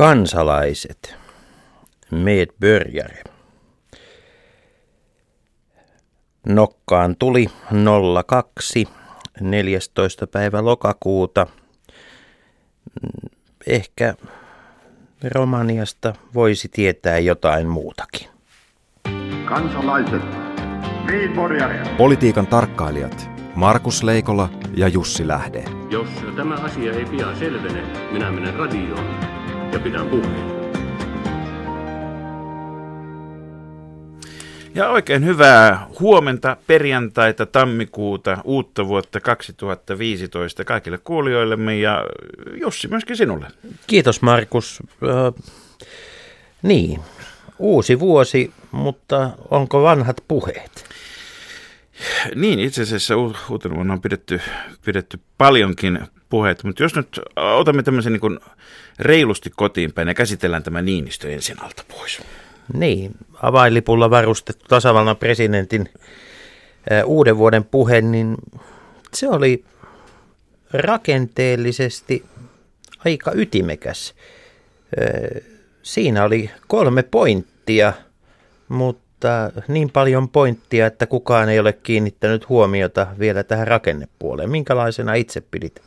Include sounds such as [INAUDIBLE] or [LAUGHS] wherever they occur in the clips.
Kansalaiset. Medbörjare. Nokkaan tuli 02 14. päivä lokakuuta. Ehkä Romaniasta voisi tietää jotain muutakin. Kansalaiset. Politiikan tarkkailijat Markus Leikola ja Jussi Lähde. Jos tämä asia ei pian selvene, minä menen radioon ja pidän puheen. Ja oikein hyvää huomenta, perjantaita, tammikuuta, uutta vuotta 2015 kaikille kuulijoillemme ja Jussi myöskin sinulle. Kiitos Markus. Äh, niin, uusi vuosi, mutta onko vanhat puheet? Niin, itse asiassa uutena vuonna on pidetty, pidetty paljonkin puheita, mutta jos nyt otamme tämmöisen niin reilusti kotiin päin ja käsitellään tämä Niinistö ensin alta pois. Niin, avainlipulla varustettu tasavallan presidentin uuden vuoden puhe, niin se oli rakenteellisesti aika ytimekäs. Siinä oli kolme pointtia, mutta niin paljon pointtia, että kukaan ei ole kiinnittänyt huomiota vielä tähän rakennepuoleen. Minkälaisena itse pidit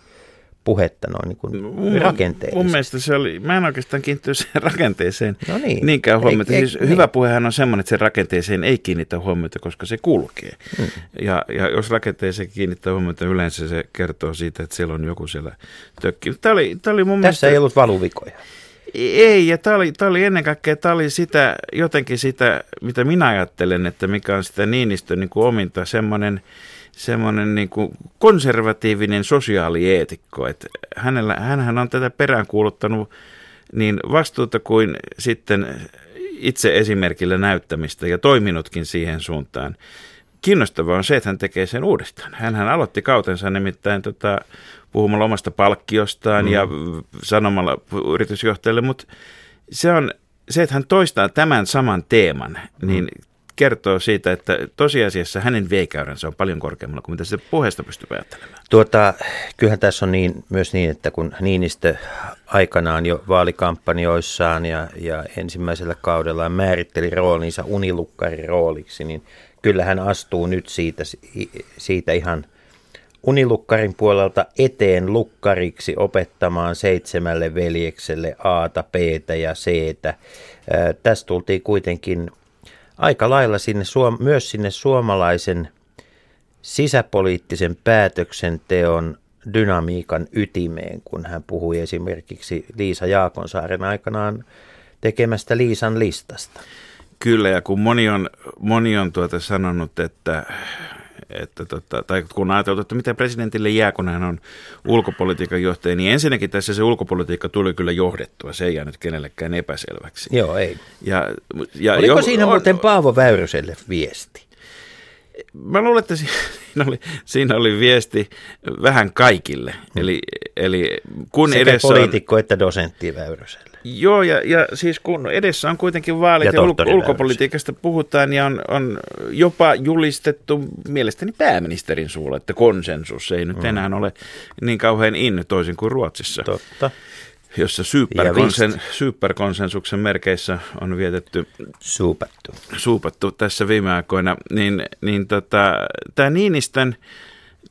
puhetta noin niin kuin mun, rakenteellisesti. Mun mielestä se oli, mä en oikeastaan kiinnittynyt siihen [LAUGHS] rakenteeseen no niin. niinkään huomiota. Ei, siis ei, hyvä niin. puhehan on semmoinen, että sen rakenteeseen ei kiinnitä huomiota, koska se kulkee. Hmm. Ja, ja jos rakenteeseen kiinnittää huomiota, yleensä se kertoo siitä, että siellä on joku siellä tökki. Tämä oli, tämä oli mun Tässä mielestä, ei ollut valuvikoja. Ei, ja tämä oli, tämä oli ennen kaikkea tämä oli sitä, jotenkin sitä, mitä minä ajattelen, että mikä on sitä Niinistön niin kuin ominta, semmoinen – semmoinen niin kuin konservatiivinen sosiaalieetikko. Että hänellä, hänhän on tätä peräänkuuluttanut niin vastuuta kuin sitten itse esimerkillä näyttämistä ja toiminutkin siihen suuntaan. Kiinnostavaa on se, että hän tekee sen uudestaan. Hän aloitti kautensa nimittäin tota, puhumalla omasta palkkiostaan mm. ja sanomalla yritysjohtajalle, mutta se on se, että hän toistaa tämän saman teeman, niin mm kertoo siitä, että tosiasiassa hänen veikäyränsä on paljon korkeammalla kuin mitä se puheesta pystyy ajattelemaan. Tuota, kyllähän tässä on niin, myös niin, että kun Niinistö aikanaan jo vaalikampanjoissaan ja, ja ensimmäisellä kaudellaan määritteli roolinsa unilukkarin rooliksi, niin kyllä hän astuu nyt siitä, siitä ihan unilukkarin puolelta eteen lukkariksi opettamaan seitsemälle veljekselle Aata, Btä ja Ctä. Tässä tultiin kuitenkin aika lailla sinne, myös sinne suomalaisen sisäpoliittisen päätöksenteon dynamiikan ytimeen, kun hän puhui esimerkiksi Liisa Jaakonsaaren aikanaan tekemästä Liisan listasta. Kyllä, ja kun moni on, moni on tuota sanonut, että että tota, tai kun ajateltu, että mitä presidentille jää, kun hän on ulkopolitiikan johtaja, niin ensinnäkin tässä se ulkopolitiikka tuli kyllä johdettua. Se ei jäänyt kenellekään epäselväksi. Joo, ei. Ja, ja Oliko jo, siinä on, muuten Paavo Väyryselle viesti? Mä luulen, että siinä oli, siinä oli viesti vähän kaikille. Hmm. Eli, eli kun Sekä edessä poliitikko on, että dosentti Väyryselle. Joo, ja, ja siis kun edessä on kuitenkin vaalit ja, ja ul- ulkopolitiikasta puhutaan, ja on, on jopa julistettu mielestäni pääministerin suulla, että konsensus ei nyt mm. enää ole niin kauhean in toisin kuin Ruotsissa. Totta jossa superkonsen, superkonsensuksen merkeissä on vietetty suupattu, suupattu tässä viime aikoina, niin, niin tota, tämä Niinistön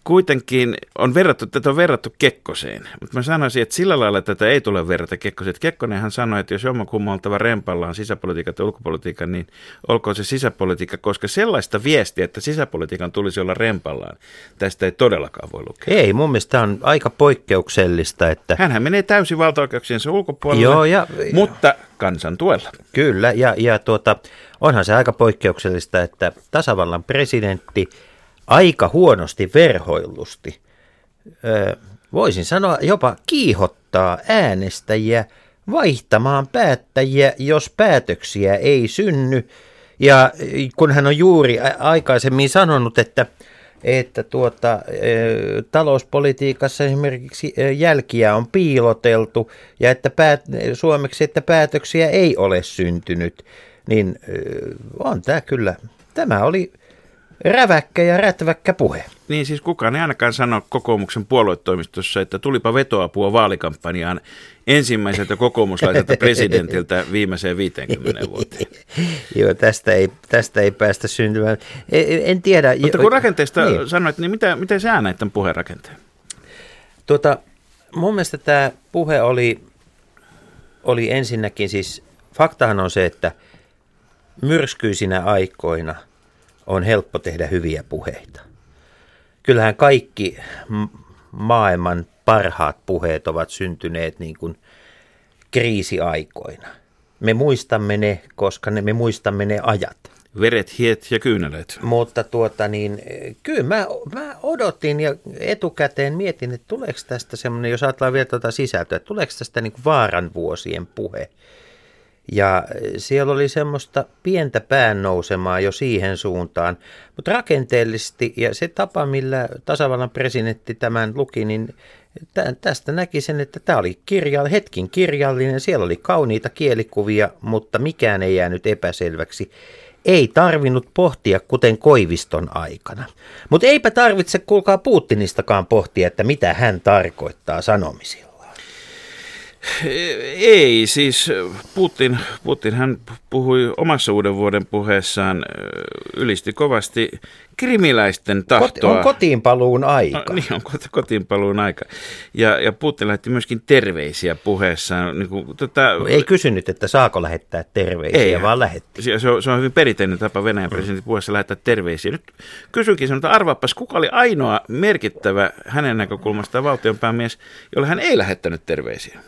kuitenkin on verrattu, tätä on verrattu Kekkoseen, mutta mä sanoisin, että sillä lailla tätä ei tule verrata Kekkoseen. Kekkonenhan sanoi, että jos jommankumman oltava rempallaan sisäpolitiikan ja ulkopolitiikan, niin olkoon se sisäpolitiikka, koska sellaista viestiä, että sisäpolitiikan tulisi olla rempallaan, tästä ei todellakaan voi lukea. Ei, mun mielestä on aika poikkeuksellista, että... Hänhän menee täysin valtaoikeuksiensa ulkopuolelle, Joo, ja... mutta kansan tuella. Kyllä, ja, ja tuota, onhan se aika poikkeuksellista, että tasavallan presidentti – aika huonosti verhoillusti, voisin sanoa jopa kiihottaa äänestäjiä vaihtamaan päättäjiä, jos päätöksiä ei synny. Ja kun hän on juuri aikaisemmin sanonut, että että tuota, talouspolitiikassa esimerkiksi jälkiä on piiloteltu ja että päät, suomeksi, että päätöksiä ei ole syntynyt, niin on tämä kyllä, tämä oli räväkkä ja rätväkkä puhe. Niin siis kukaan ei ainakaan sano kokoomuksen puoluetoimistossa, että tulipa vetoapua vaalikampanjaan ensimmäiseltä kokoomuslaiselta presidentiltä viimeiseen 50 vuoteen. [LAUGHS] Joo, tästä ei, tästä ei päästä syntymään. En, en tiedä. Mutta kun rakenteesta niin. sanoit, niin mitä, miten sä näet tämän puheen rakenteen? Tuota, mun mielestä tämä puhe oli, oli ensinnäkin siis, faktahan on se, että myrskyisinä aikoina on helppo tehdä hyviä puheita. Kyllähän kaikki maailman parhaat puheet ovat syntyneet niin kuin kriisiaikoina. Me muistamme ne, koska ne, me muistamme ne ajat. Veret, hiet ja kyyneleet. Mutta tuota niin, kyllä mä, mä odotin ja etukäteen mietin, että tuleeko tästä semmoinen, jos ajatellaan vielä tuota sisältöä, että tuleeko tästä niin kuin vaaran vuosien puhe. Ja siellä oli semmoista pientä pään nousemaa jo siihen suuntaan, mutta rakenteellisesti ja se tapa, millä tasavallan presidentti tämän luki, niin tästä näki sen, että tämä oli kirja, hetkin kirjallinen, siellä oli kauniita kielikuvia, mutta mikään ei jäänyt epäselväksi. Ei tarvinnut pohtia kuten Koiviston aikana. Mutta eipä tarvitse kuulkaa Putinistakaan pohtia, että mitä hän tarkoittaa sanomisilla. Ei, siis Putin, Putin hän puhui omassa uuden vuoden puheessaan, ylisti kovasti krimiläisten tahtoa. On kotiinpaluun aika. No, niin, on kotiinpaluun aika. Ja, ja Putin lähetti myöskin terveisiä puheessaan. Niin kuin, tota, no, ei kysynyt, että saako lähettää terveisiä, ei, vaan lähetti. Se, on, se on hyvin perinteinen tapa Venäjän mm. presidentin puheessa lähettää terveisiä. Nyt kysynkin sinulta, arvaapas, kuka oli ainoa merkittävä hänen näkökulmastaan valtionpäämies, jolle hän ei lähettänyt terveisiä?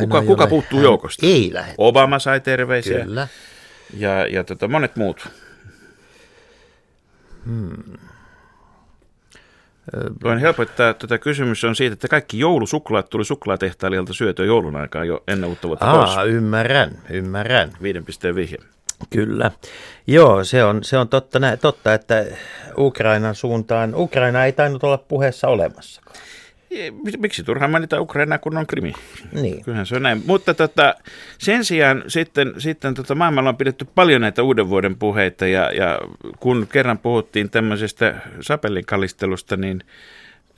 Kuka, kuka puuttuu joukosta? Ei lähde. Obama sai terveisiä. Kyllä. Ja, ja tota, monet muut. Hmm. Voin helpottaa, että tätä kysymys on siitä, että kaikki joulusuklaat tuli suklaatehtailijalta syötyä joulun aikaa jo ennen uutta vuotta Aa, pois. ymmärrän, ymmärrän. Viiden pisteen vihje. Kyllä. Joo, se on, se on totta, totta, että Ukrainan suuntaan, Ukraina ei tainnut olla puheessa olemassa. Miksi turhaan mainita Ukraina, kun on krimi? Niin. Kyllähän se on näin. Mutta tota, sen sijaan sitten, sitten tota, maailmalla on pidetty paljon näitä uuden vuoden puheita ja, ja kun kerran puhuttiin tämmöisestä sapellinkalistelusta, niin,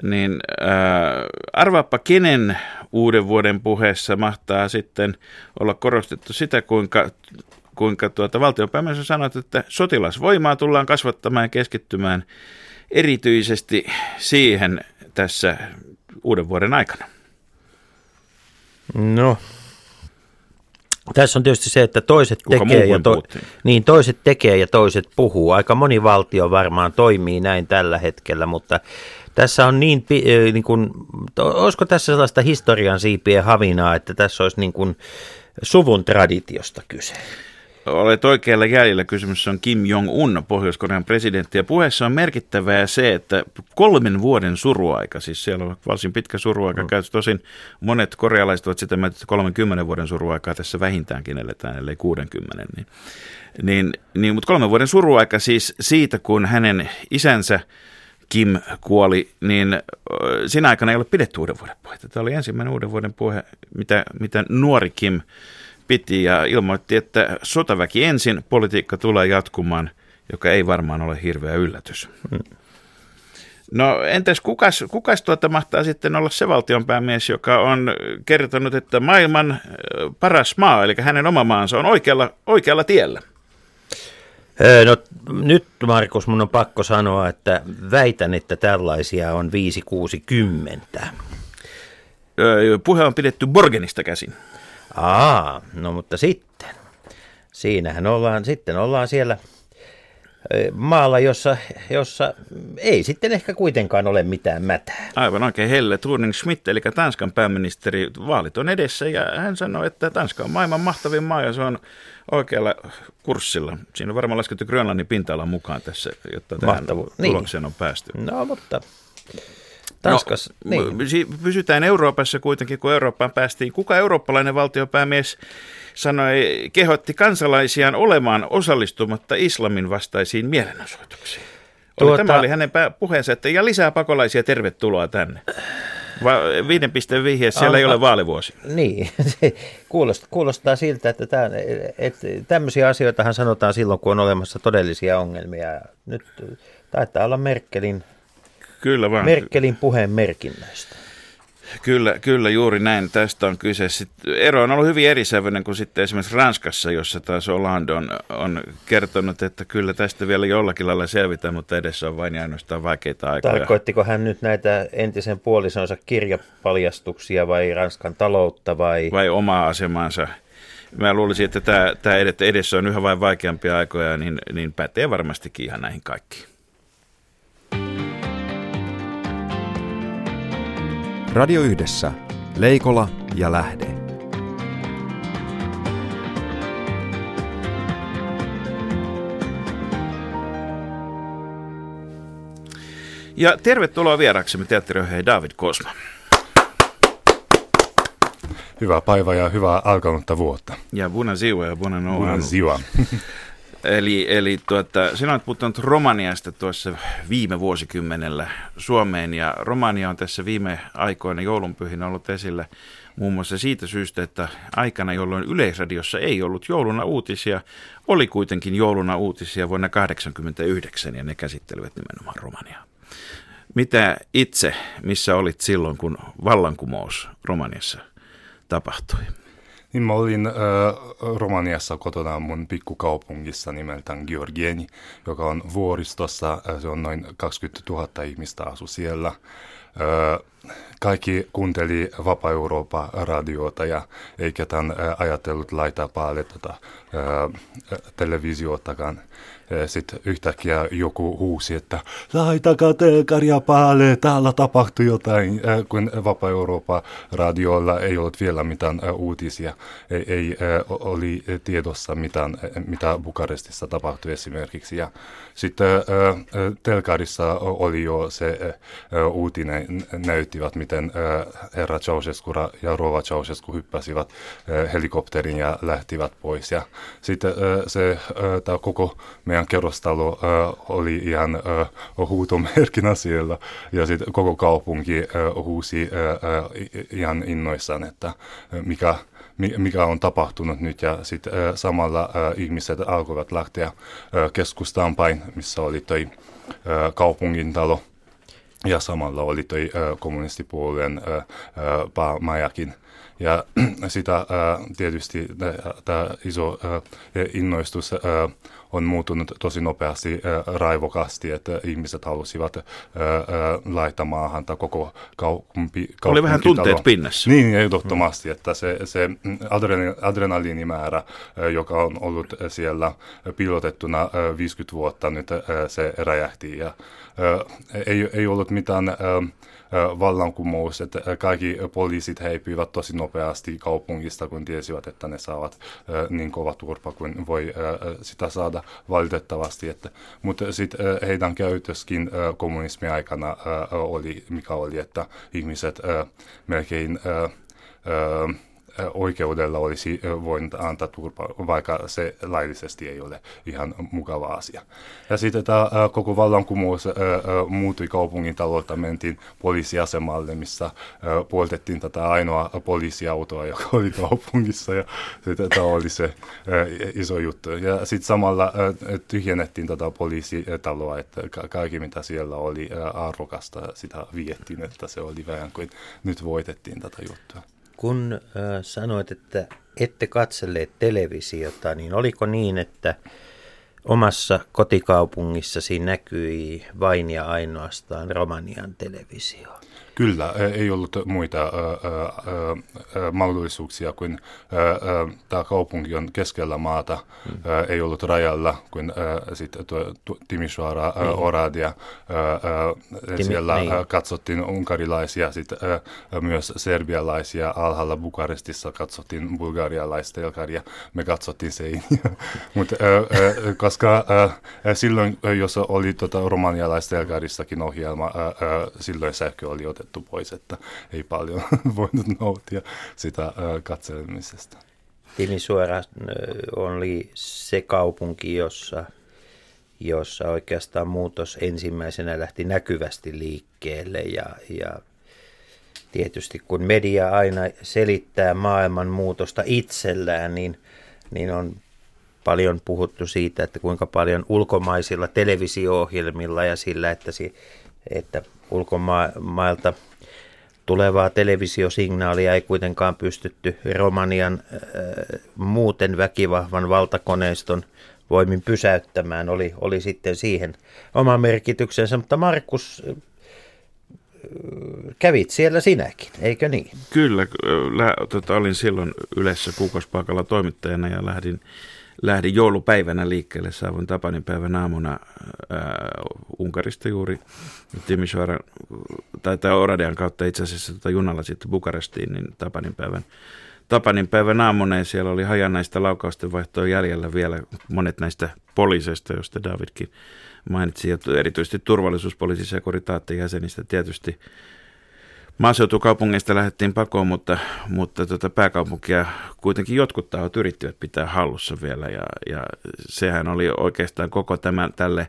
niin äh, arvaappa kenen uuden vuoden puheessa mahtaa sitten olla korostettu sitä, kuinka kuinka tuota, valtionpäämies on sanonut, että sotilasvoimaa tullaan kasvattamaan ja keskittymään erityisesti siihen tässä uuden vuoden aikana? No, tässä on tietysti se, että toiset tekee, ja to, niin, toiset tekee ja toiset puhuu. Aika moni valtio varmaan toimii näin tällä hetkellä, mutta tässä on niin, niin kuin, olisiko tässä sellaista historian siipien havinaa, että tässä olisi niin kuin suvun traditiosta kyse? Olet oikealla jäljellä. Kysymys on Kim Jong-un, Pohjois-Korean presidentti. Ja puheessa on merkittävää se, että kolmen vuoden suruaika, siis siellä on varsin pitkä suruaika, mm. käyty tosin monet korealaiset ovat sitä mieltä, että 30 vuoden suruaikaa tässä vähintäänkin eletään, ellei 60. Niin, niin, niin, mutta kolmen vuoden suruaika siis siitä, kun hänen isänsä Kim kuoli, niin siinä aikana ei ole pidetty uuden vuoden puhetta. Tämä oli ensimmäinen uuden vuoden puhe, mitä, mitä nuori Kim piti ja ilmoitti, että sotaväki ensin, politiikka tulee jatkumaan, joka ei varmaan ole hirveä yllätys. Hmm. No entäs kukas, kukas tuota mahtaa sitten olla se valtionpäämies, joka on kertonut, että maailman paras maa, eli hänen oma maansa on oikealla, oikealla tiellä? No nyt Markus, mun on pakko sanoa, että väitän, että tällaisia on 5-60. Puhe on pidetty Borgenista käsin. Aa, no mutta sitten. Siinähän ollaan, sitten ollaan siellä maalla, jossa, jossa ei sitten ehkä kuitenkaan ole mitään mätää. Aivan oikein. Helle Thorning Schmidt, eli Tanskan pääministeri, vaalit on edessä ja hän sanoi, että Tanska on maailman mahtavin maa ja se on oikealla kurssilla. Siinä on varmaan laskettu Grönlannin pinta mukaan tässä, jotta tähän Mahtavu. Niin. tulokseen on päästy. No mutta Tanskas, no, niin. Pysytään Euroopassa kuitenkin, kun Eurooppaan päästiin. Kuka eurooppalainen valtiopäämies sanoi, kehotti kansalaisiaan olemaan osallistumatta islamin vastaisiin mielenosoituksiin? Tuota, Tämä oli hänen puheensa, että ja lisää pakolaisia, tervetuloa tänne. Va- viiden pisteen vihje, siellä On- ei ole vaalivuosi. Niin, [LAUGHS] se kuulostaa, kuulostaa siltä, että, tämä, että tämmöisiä asioitahan sanotaan silloin, kun on olemassa todellisia ongelmia. Nyt taitaa olla Merkelin, Kyllä vaan. Merkelin puheen merkinnöistä. Kyllä, kyllä juuri näin. Tästä on kyse. Sitten ero on ollut hyvin erisävyinen kuin sitten esimerkiksi Ranskassa, jossa taas Hollande on, on kertonut, että kyllä tästä vielä jollakin lailla selvitään, mutta edessä on vain ja ainoastaan vaikeita aikoja. Tarkoittiko hän nyt näitä entisen puolisonsa kirjapaljastuksia vai Ranskan taloutta vai... Vai omaa asemaansa. Mä luulisin, että tämä, tämä edessä on yhä vain vaikeampia aikoja, niin, niin pätee varmastikin ihan näihin kaikkiin. Radio Yhdessä. Leikola ja Lähde. Ja tervetuloa vieraksemme teatteriohjaaja David Kosma. Hyvää päivää ja hyvää alkanutta vuotta. Ja Buona Ziua ja Buona Noa. Buona ziua. [LAUGHS] Eli, eli tuota, sinä olet puuttunut Romaniasta tuossa viime vuosikymmenellä Suomeen, ja Romania on tässä viime aikoina joulunpyhinä ollut esillä muun muassa siitä syystä, että aikana, jolloin Yleisradiossa ei ollut jouluna uutisia, oli kuitenkin jouluna uutisia vuonna 1989, ja ne käsittelevät nimenomaan Romaniaa. Mitä itse, missä olit silloin, kun vallankumous Romaniassa tapahtui? Niin mä olin äh, Romaniassa kotona mun pikkukaupungissa nimeltään Georgieni, joka on vuoristossa. Äh, se on noin 20 000 ihmistä asu siellä. Äh, kaikki kuunteli Vapaa-Eurooppa radiota ja ei ketään äh, ajatellut laittaa päälle tota, äh, televisiotakaan. Sitten yhtäkkiä joku huusi, että laitakaa telkaria päälle, täällä tapahtui jotain, kun Vapaa-Eurooppa radiolla ei ollut vielä mitään uutisia. Ei, ei oli tiedossa mitään, mitä Bukarestissa tapahtui esimerkiksi. Ja sitten telkarissa oli jo se uutinen, näyttivät, miten herra Ceausescu ja rouva Ceausescu hyppäsivät helikopterin ja lähtivät pois. Ja sitten se tää koko meidän kerrostalo äh, oli ihan äh, huutomerkkinä siellä. Ja sitten koko kaupunki äh, huusi äh, ihan innoissaan, että mikä, mi- mikä on tapahtunut nyt. Ja sitten äh, samalla äh, ihmiset alkoivat lähteä äh, keskustaan päin, missä oli toi äh, kaupungin talo. Ja samalla oli toi äh, kommunistipuolueen äh, äh, päämajakin. Ja [CLEARS THROAT] sitä äh, tietysti tämä iso äh, innoistus äh, on muuttunut tosi nopeasti, äh, raivokasti, että ihmiset halusivat äh, äh, laittaa maahan tai koko kaupunki, Oli vähän tunteet pinnassa. Niin, ehdottomasti, että se, se mm, adrenali- adrenaliinimäärä, äh, joka on ollut äh, siellä piilotettuna äh, 50 vuotta, nyt äh, se räjähti. Ja, äh, ei, ei ollut mitään äh, äh, vallankumous, että kaikki poliisit heipyivät tosi nopeasti kaupungista, kun tiesivät, että ne saavat niin kova turpa kuin voi sitä saada valitettavasti. Että, mutta sitten heidän käytöskin kommunismin aikana oli, mikä oli, että ihmiset melkein oikeudella olisi voinut antaa turpa, vaikka se laillisesti ei ole ihan mukava asia. Ja sitten tämä koko vallankumous muuttui kaupungin taloutta, mentiin poliisiasemalle, missä ö, puoltettiin tätä ainoa poliisiautoa, joka oli kaupungissa, ja sitten tämä oli se iso juttu. Ja sitten samalla tyhjennettiin tätä poliisitaloa, että ka- kaikki mitä siellä oli arvokasta, sitä viettiin, että se oli vähän kuin nyt voitettiin tätä juttua. Kun äh, sanoit, että ette katselleet televisiota, niin oliko niin, että omassa kotikaupungissasi näkyi vain ja ainoastaan Romanian televisio? Kyllä, e- ei ollut muita ö, ö, ö, ö, mahdollisuuksia kuin ö, ö, tämä kaupunki on keskellä maata, mm. ei ollut rajalla kuin sitten Timisoara, niin. Oradia. Timi- siellä niin. katsottiin unkarilaisia, sitten ö, ö, myös serbialaisia. Alhaalla Bukarestissa katsottiin bulgarialaista telkaria, me katsottiin seiniä. Mutta koska silloin, jos oli tota, romanialaista telkarissakin ohjelma, ö, ö, silloin sähkö oli otettu pois, että ei paljon [LAUGHS] voinut nauttia sitä katselemisesta. Timisuora oli se kaupunki, jossa, jossa oikeastaan muutos ensimmäisenä lähti näkyvästi liikkeelle ja, ja tietysti kun media aina selittää maailman muutosta itsellään, niin, niin on paljon puhuttu siitä, että kuinka paljon ulkomaisilla televisio-ohjelmilla ja sillä, että, että ulkomailta tulevaa televisiosignaalia ei kuitenkaan pystytty Romanian äh, muuten väkivahvan valtakoneiston voimin pysäyttämään, oli, oli sitten siihen oma merkityksensä, mutta Markus, äh, kävit siellä sinäkin, eikö niin? Kyllä, lä, tota, olin silloin yleensä kuukausipaikalla toimittajana ja lähdin lähdin joulupäivänä liikkeelle, saavuin Tapanin päivän aamuna ää, Unkarista juuri Timisoaran, tai, tai Oradean kautta itse asiassa tota junalla sitten Bukarestiin, niin Tapanin päivän Tapanin päivän aamuna ja siellä oli hajanaista laukausten vaihtoa jäljellä vielä monet näistä poliiseista, joista Davidkin mainitsi, ja erityisesti turvallisuuspoliisi ja jäsenistä tietysti Maaseutukaupungeista lähdettiin pakoon, mutta, mutta tota pääkaupunkia kuitenkin jotkut tahot yrittivät pitää hallussa vielä ja, ja sehän oli oikeastaan koko tämän tälle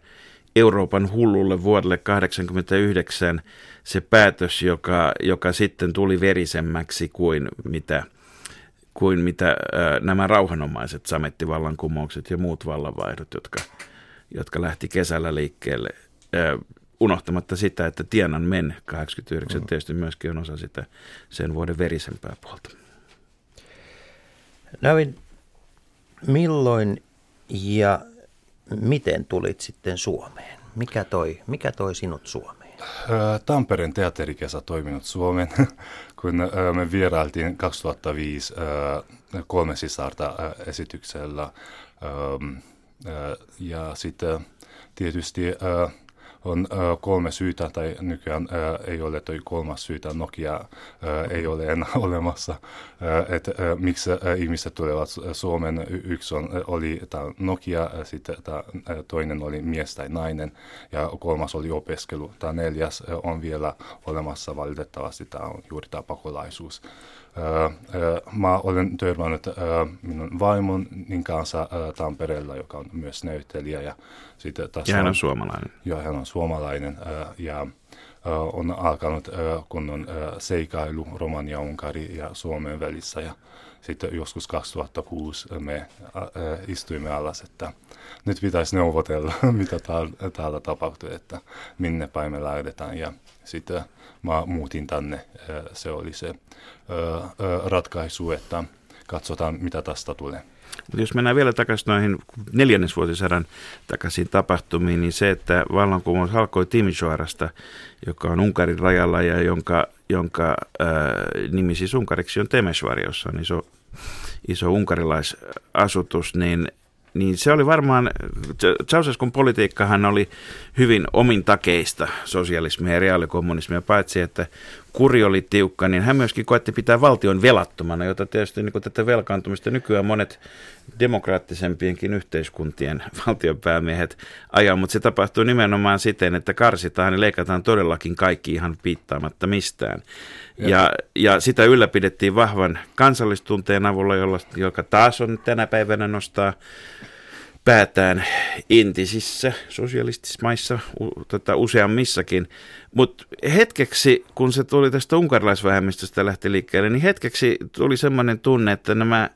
Euroopan hullulle vuodelle 1989 se päätös, joka, joka sitten tuli verisemmäksi kuin mitä, kuin mitä ää, nämä rauhanomaiset samettivallankumoukset ja muut vallanvaihdot, jotka, jotka lähti kesällä liikkeelle. Ää, unohtamatta sitä, että Tienan Men 89 mm. tietysti myöskin on osa sitä sen vuoden verisempää puolta. Näin, milloin ja miten tulit sitten Suomeen? Mikä toi, mikä toi sinut Suomeen? Tampereen teatterikesä toiminut Suomen, [LAUGHS] kun me vierailtiin 2005 kolme sisarta esityksellä. Ja sitten tietysti on kolme syytä, tai nykyään ei ole toi kolmas syytä, Nokia ei ole enää [LAUGHS] olemassa, että miksi ihmiset tulevat Suomen. Yksi on, oli tämä Nokia, sitten toinen oli mies tai nainen, ja kolmas oli opiskelu. Tämä neljäs on vielä olemassa valitettavasti, tämä on juuri tämä pakolaisuus. Mä olen törmännyt minun vaimon niin kanssa Tampereella, joka on myös näyttelijä. Ja, sitten tässä ja hän on, on suomalainen. Joo, hän on suomalainen. Ja on alkanut kunnon seikailu Romania, Unkari ja Suomen välissä. Ja sitten joskus 2006 me istuimme alas, että nyt pitäisi neuvotella, [LAUGHS] mitä täällä tapahtuu, että minne päin me lähdetään. Ja sitten mä muutin tänne. Se oli se ratkaisu, että katsotaan mitä tästä tulee. Jos mennään vielä takaisin noihin neljännesvuosisadan takaisin tapahtumiin, niin se, että vallankumous alkoi Timisoarasta, joka on Unkarin rajalla ja jonka, jonka ää, nimi siis unkariksi on Temesvari, jossa on iso, iso unkarilaisasutus, niin niin se oli varmaan, Ceausescun politiikkahan oli hyvin omintakeista sosialismia ja reaalikommunismia, paitsi että kuri oli tiukka, niin hän myöskin koetti pitää valtion velattomana, jota tietysti niin kuin tätä velkaantumista nykyään monet demokraattisempienkin yhteiskuntien [LAUGHS] valtionpäämiehet ajaa, mutta se tapahtuu nimenomaan siten, että karsitaan ja leikataan todellakin kaikki ihan piittaamatta mistään. Ja, ja sitä ylläpidettiin vahvan kansallistunteen avulla, jolla, joka taas on tänä päivänä nostaa päätään intisissä sosialistisissa maissa, u, tota, useammissakin. Mutta hetkeksi, kun se tuli tästä unkarilaisvähemmistöstä lähti liikkeelle, niin hetkeksi tuli sellainen tunne, että nämä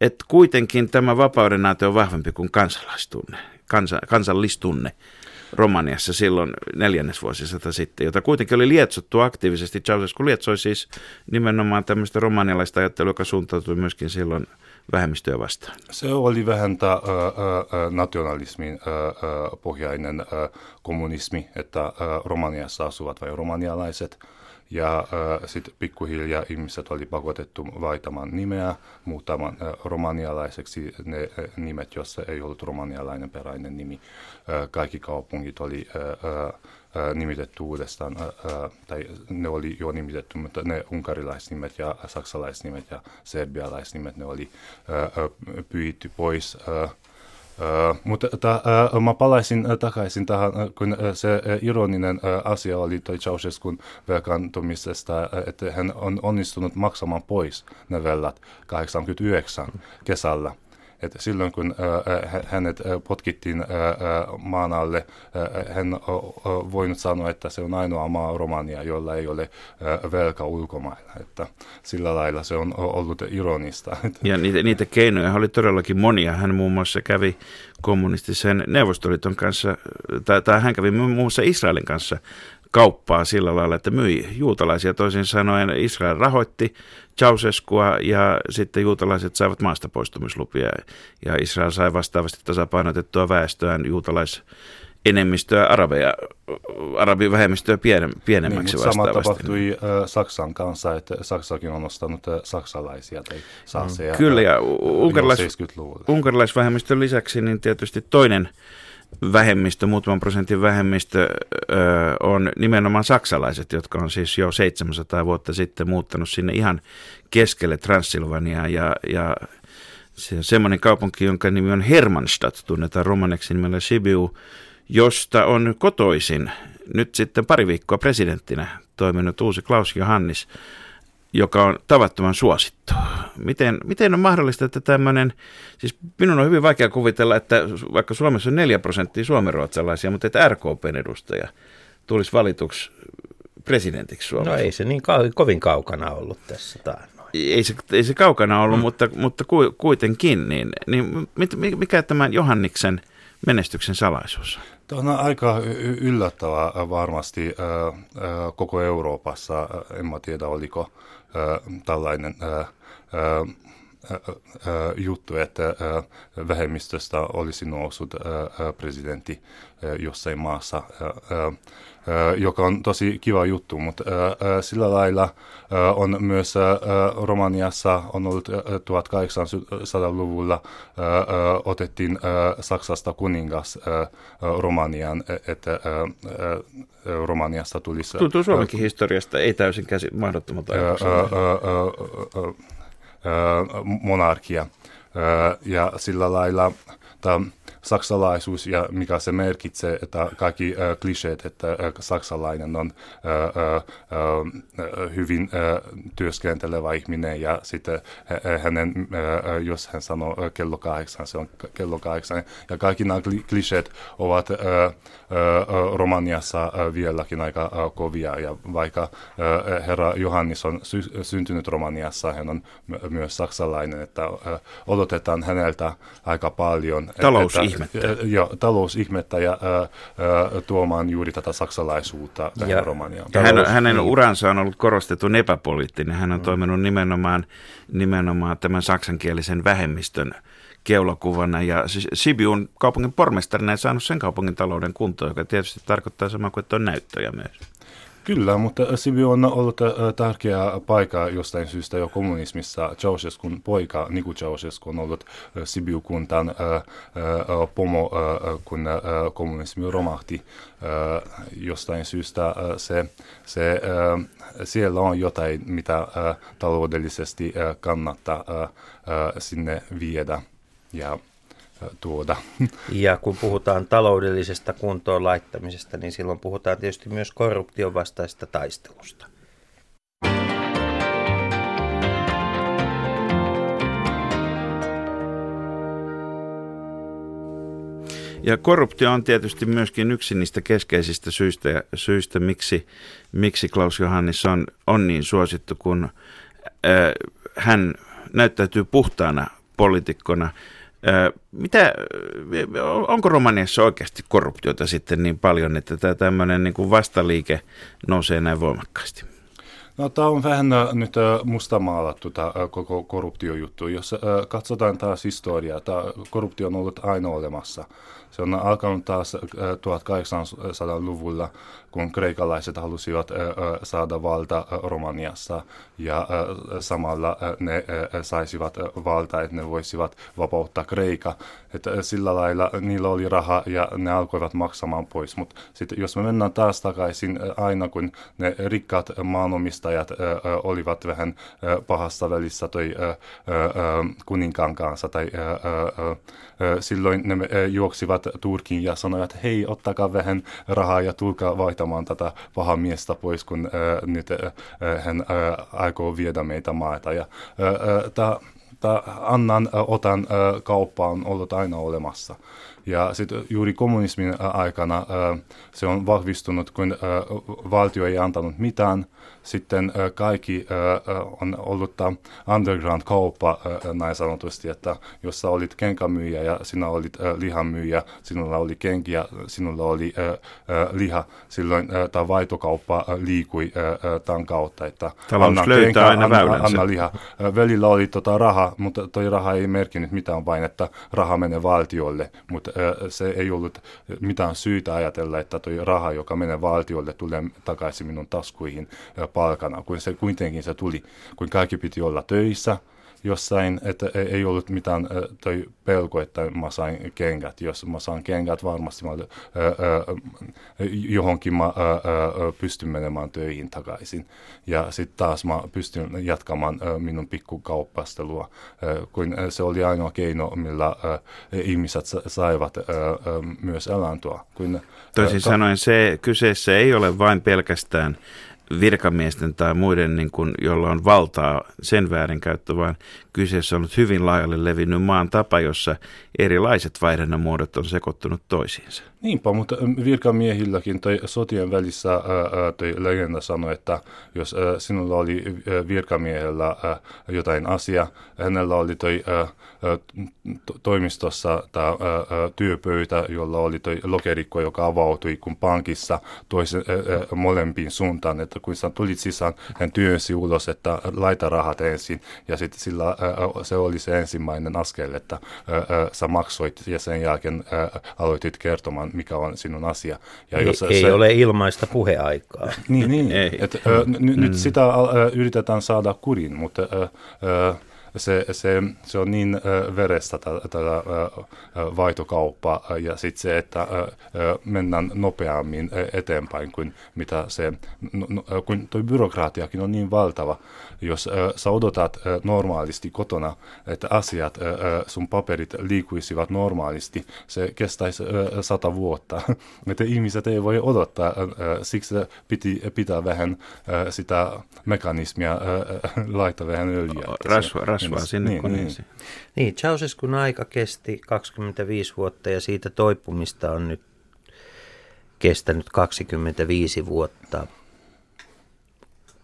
että kuitenkin tämä vapauden on vahvempi kuin kansalaistunne, kansa, kansallistunne. Romaniassa silloin neljännesvuosisata sitten, jota kuitenkin oli lietsottu aktiivisesti. Ceausescu lietsoi siis nimenomaan tämmöistä romanialaista ajattelua, joka suuntautui myöskin silloin vähemmistöä vastaan. Se oli vähän tämä nationalismin pohjainen kommunismi, että Romaniassa asuvat vai romanialaiset – ja äh, sitten pikkuhiljaa ihmiset oli pakotettu vaihtamaan nimeä, muuttamaan äh, romanialaiseksi ne äh, nimet, joissa ei ollut romanialainen peräinen nimi. Kaikki kaupungit oli äh, nimitetty uudestaan, tai ne oli jo nimitetty, mutta ne unkarilaisnimet ja saksalaisnimet ja serbialaisnimet, ne oli äh, pyhitty pois. Mutta ta, uh, mä palaisin takaisin tähän, kun se ironinen asia oli toi Ceausescun velkaantumisesta, että hän on onnistunut maksamaan pois ne velat 89 kesällä. Että silloin kun hänet potkittiin maan alle, hän on voinut sanoa, että se on ainoa maa Romania, jolla ei ole velka ulkomailla. Että sillä lailla se on ollut ironista. [LAUGHS] Ja niitä, niitä keinoja oli todellakin monia. Hän muun muassa kävi kommunistisen Neuvostoliiton kanssa, tai, tai hän kävi muun muassa Israelin kanssa kauppaa sillä lailla, että myi juutalaisia. Toisin sanoen Israel rahoitti Ceausescua ja sitten juutalaiset saivat maasta poistumislupia ja Israel sai vastaavasti tasapainotettua väestöään juutalais enemmistöä arabeja, arabivähemmistöä pienem, pienemmäksi niin, Sama tapahtui äh, Saksan kanssa, että Saksakin on ostanut äh, saksalaisia tai saaseja. Kyllä, ja unkarilais, unkarilaisvähemmistön lisäksi niin tietysti toinen vähemmistö, muutaman prosentin vähemmistö ö, on nimenomaan saksalaiset, jotka on siis jo 700 vuotta sitten muuttanut sinne ihan keskelle Transilvaniaa. Ja, ja se on semmoinen kaupunki, jonka nimi on Hermannstadt, tunnetaan romaneksi nimellä Sibiu, josta on kotoisin nyt sitten pari viikkoa presidenttinä toiminut uusi Klaus Johannis, joka on tavattoman suosittu. Miten, miten on mahdollista, että tämmöinen, siis minun on hyvin vaikea kuvitella, että vaikka Suomessa on 4 prosenttia suomenruotsalaisia, mutta että RKPn edustaja tulisi valituksi presidentiksi Suomessa. No ei se niin kau- kovin kaukana ollut tässä taannoin. Ei se, ei se kaukana ollut, mm. mutta, mutta kuitenkin. Niin, niin mikä tämän Johanniksen menestyksen salaisuus Tämä on aika yllättävää varmasti koko Euroopassa. En mä tiedä, oliko tällainen juttu, että vähemmistöstä olisi noussut presidentti jossain maassa joka on tosi kiva juttu, mutta sillä lailla on myös Romaniassa on ollut 1800-luvulla otettiin Saksasta kuningas Romanian, että Romaniasta tulisi... Tuntuu Suomenkin historiasta, ei täysin käsi, mahdottomalta monarkia. Ja sillä lailla... Tämä saksalaisuus ja mikä se merkitsee, että kaikki äh, kliseet, että äh, saksalainen on äh, äh, hyvin äh, työskentelevä ihminen ja sitten hänen, äh, jos hän sanoo äh, kello kahdeksan, se on kello kahdeksan. Ja kaikki nämä kliseet ovat äh, äh, Romaniassa äh, vieläkin aika äh, kovia ja vaikka äh, herra Johannis on sy- syntynyt Romaniassa, hän on myös saksalainen, että äh, odotetaan häneltä aika paljon. Talousihme talousihmettä. Ja, talousihmettä ja ää, ää, tuomaan juuri tätä saksalaisuutta ja, Romaniaan. Ja hän, hänen uransa on ollut korostetun epäpoliittinen. Hän on mm. toiminut nimenomaan, nimenomaan tämän saksankielisen vähemmistön keulakuvana ja Sibiun kaupungin pormestarina ei saanut sen kaupungin talouden kuntoon, joka tietysti tarkoittaa samaa kuin, että on näyttöjä myös. Kyllä, mutta Sibiu on ollut tärkeä paikka jostain syystä jo kommunismissa. Ceausescun poika Niku Ceausescu on ollut Sibiu-kuntan pomo, kun kommunismi romahti jostain syystä. Se, se, siellä on jotain, mitä taloudellisesti kannattaa sinne viedä. Ja tuoda. Ja kun puhutaan taloudellisesta kuntoon laittamisesta, niin silloin puhutaan tietysti myös korruption vastaisesta taistelusta. Ja korruptio on tietysti myöskin yksi niistä keskeisistä syistä, syistä miksi, miksi Klaus Johannis on, on niin suosittu, kun äh, hän näyttäytyy puhtaana poliitikkona – mitä, onko Romaniassa oikeasti korruptiota sitten niin paljon, että tämä tämmöinen niin kuin vastaliike nousee näin voimakkaasti? No, tämä on vähän nyt mustamaalattu tämä koko korruptiojuttu. Jos katsotaan taas historiaa, tämä korruptio on ollut aina olemassa. Se on alkanut taas 1800-luvulla, kun kreikalaiset halusivat saada valta Romaniassa ja samalla ne saisivat valta, että ne voisivat vapauttaa Kreika. Että sillä lailla niillä oli raha ja ne alkoivat maksamaan pois. Mutta sitten jos me mennään taas takaisin aina, kun ne rikkaat maanomistajat olivat vähän pahassa välissä toi kuninkaan kanssa tai silloin ne juoksivat Turkiin ja sanoivat, hei, ottakaa vähän rahaa ja tulkaa vaihtamaan tätä pahaa miestä pois, kun nyt hän aikoo viedä meitä maata. Ja tämä tämä annan, otan kauppa on ollut aina olemassa. Ja sitten juuri kommunismin aikana se on vahvistunut, kun valtio ei antanut mitään – sitten kaikki on ollut underground-kauppa näin sanotusti, että jos sä olit kenkämyyjä ja sinä olit lihamyyjä, sinulla oli kenkiä, sinulla oli liha, silloin tämä vaitokauppa liikui tämän kautta, että anna kenkä, aina anna, anna liha. Velillä oli tota raha, mutta toi raha ei merkinnyt mitään vain, että raha menee valtiolle, mutta se ei ollut mitään syytä ajatella, että toi raha, joka menee valtiolle, tulee takaisin minun taskuihin palkana, kun se kuitenkin se tuli, kun kaikki piti olla töissä jossain, että ei ollut mitään toi pelko, että mä sain kengät. Jos mä saan kengät, varmasti mä, ää, johonkin mä ää, pystyn menemään töihin takaisin. Ja sitten taas mä pystyn jatkamaan ää, minun pikkukauppastelua, ää, kun se oli ainoa keino, millä ää, ihmiset saivat ää, ää, myös elantua. Kun, Toisin sanoen se kyseessä ei ole vain pelkästään virkamiesten tai muiden, niin kuin, jolla on valtaa sen väärinkäyttö, vaan kyseessä on hyvin laajalle levinnyt maan tapa, jossa erilaiset vaihdannan muodot on sekoittunut toisiinsa. Niinpä, mutta virkamiehilläkin tai sotien välissä ää, toi legenda sanoi, että jos ää, sinulla oli virkamiehellä jotain asia, hänellä oli toi toimistossa tämä työpöytä, jolla oli toi lokerikko, joka avautui kun pankissa toisen molempiin suuntaan, että kun sä tulit sisään, hän työnsi ulos, että laita rahat ensin ja sitten sillä se oli se ensimmäinen askel, että sä maksoit ja sen jälkeen aloitit kertomaan, mikä on sinun asia. Ja ei, jos ei se, ole ilmaista puheaikaa. Niin, niin. Et, n- mm. nyt sitä yritetään saada kurin, mutta se, se, se on niin verestä tätä vaihtokauppa ja sitten se, että mennään nopeammin eteenpäin kuin mitä se, kun tuo byrokratiakin on niin valtava. Jos äh, sä odotat äh, normaalisti kotona, että asiat, äh, sun paperit liikuisivat normaalisti, se kestäisi äh, sata vuotta. [LAUGHS] että ihmiset ei voi odottaa, äh, siksi piti pitää vähän äh, sitä mekanismia, äh, laittaa vähän öljyä. Rasva, rasvaa sinne niin, koneeseen. Niin, niin Ceausescun aika kesti 25 vuotta ja siitä toipumista on nyt kestänyt 25 vuotta.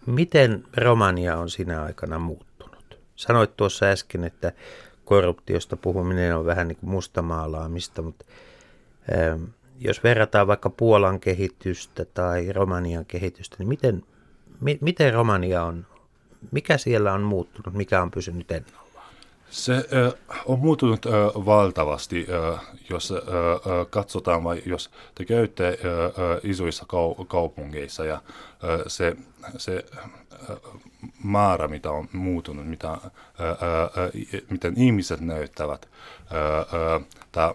Miten Romania on sinä aikana muuttunut? Sanoit tuossa äsken, että korruptiosta puhuminen on vähän niin kuin mustamaalaamista, mutta ähm, jos verrataan vaikka Puolan kehitystä tai Romanian kehitystä, niin miten, mi, miten Romania on, mikä siellä on muuttunut, mikä on pysynyt ennallaan? Se äh, on muuttunut äh, valtavasti, äh, jos äh, katsotaan vai jos te käytte äh, isoissa kau- kaupungeissa ja äh, se, se äh, määrä, mitä on muuttunut, mitä, äh, äh, miten ihmiset näyttävät, äh, äh, tämä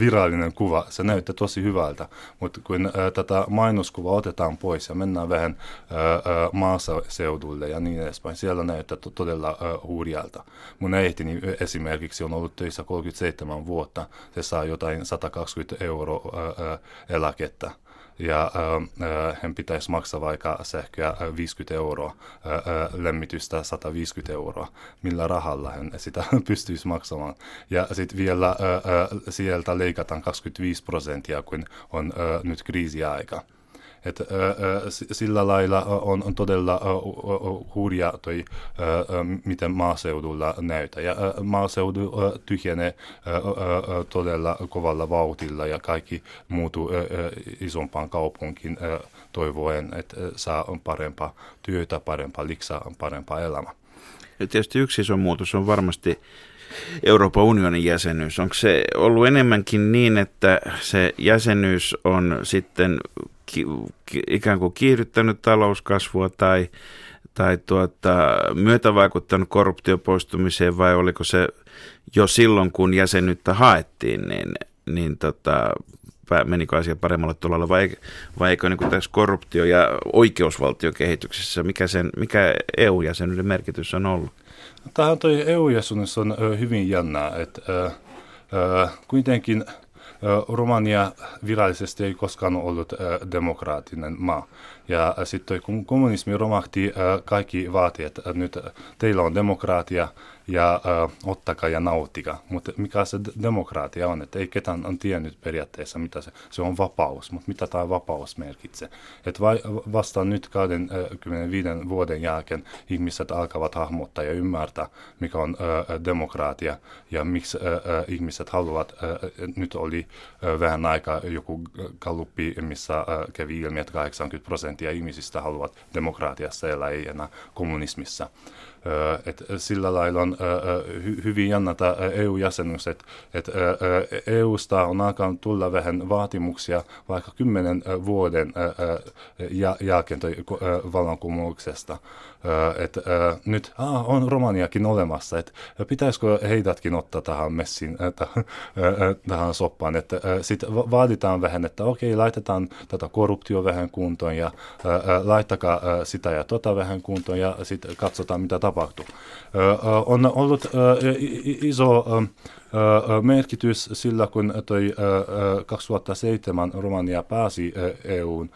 virallinen kuva, se näyttää tosi hyvältä, mutta kun tätä mainoskuvaa otetaan pois ja mennään vähän maaseudulle ja niin edespäin, siellä näyttää to, todella hurjalta. Mun äitini esimerkiksi on ollut töissä 37 vuotta, se saa jotain 120 euroa eläkettä ja hän pitäisi maksaa vaikka sähköä 50 euroa, lämmitystä 150 euroa, millä rahalla hän sitä [LAUGHS] pystyisi maksamaan. Ja sitten vielä sieltä leikataan 25 prosenttia, kun on nyt kriisiaika. Et, sillä lailla on, on todella hurja toi, miten maaseudulla näyttää. Ja maaseudu tyhjenee todella kovalla vauhtilla ja kaikki muuttuu isompaan kaupunkiin toivoen, että saa parempaa työtä, parempaa liksaa, parempaa elämää. Ja tietysti yksi iso muutos on varmasti Euroopan unionin jäsenyys. Onko se ollut enemmänkin niin, että se jäsenyys on sitten ki, ikään kuin kiihdyttänyt talouskasvua tai, tai tuota, myötävaikuttanut korruptiopoistumiseen vai oliko se jo silloin, kun jäsenyyttä haettiin, niin, niin tota, menikö asia paremmalle tolalle vai, vai eikö niin tässä korruptio- ja oikeusvaltiokehityksessä, mikä, sen, mikä EU-jäsenyyden merkitys on ollut? Tähän toi EU-jäsenyys on hyvin jännää, että äh, kuitenkin Romania virallisesti ei koskaan ollut demokraattinen maa. Ja sitten kun kommunismi romahti, kaikki vaati, että nyt teillä on demokraatia ja ottakaa ja nauttikaa. Mutta mikä se demokraatia on, että ei ketään on tiennyt periaatteessa, mitä se, se on vapaus, mutta mitä tämä vapaus merkitsee. Että vasta nyt 25 vuoden jälkeen ihmiset alkavat hahmottaa ja ymmärtää, mikä on demokraatia ja miksi ihmiset haluavat, nyt oli vähän aikaa joku kalluppi, missä kävi ilmi, että 80 prosenttia ihmisistä haluavat demokratiassa elää, ei enää kommunismissa. Et sillä lailla on hy, hyvin jännätä EU-jäsenyys, että et EUsta on alkanut tulla vähän vaatimuksia vaikka kymmenen vuoden jälkeen vallankumouksesta. Että nyt ah, on Romaniakin olemassa, että pitäisikö heidätkin ottaa tähän messiin, tähän soppaan. Että sitten vaaditaan vähän, että okei, laitetaan tätä korruptio vähän kuntoon ja laittakaa sitä ja tota vähän kuntoon ja sitten katsotaan, mitä tapahtuu. On ollut iso merkitys sillä, kun toi 2007 Romania pääsi EUn.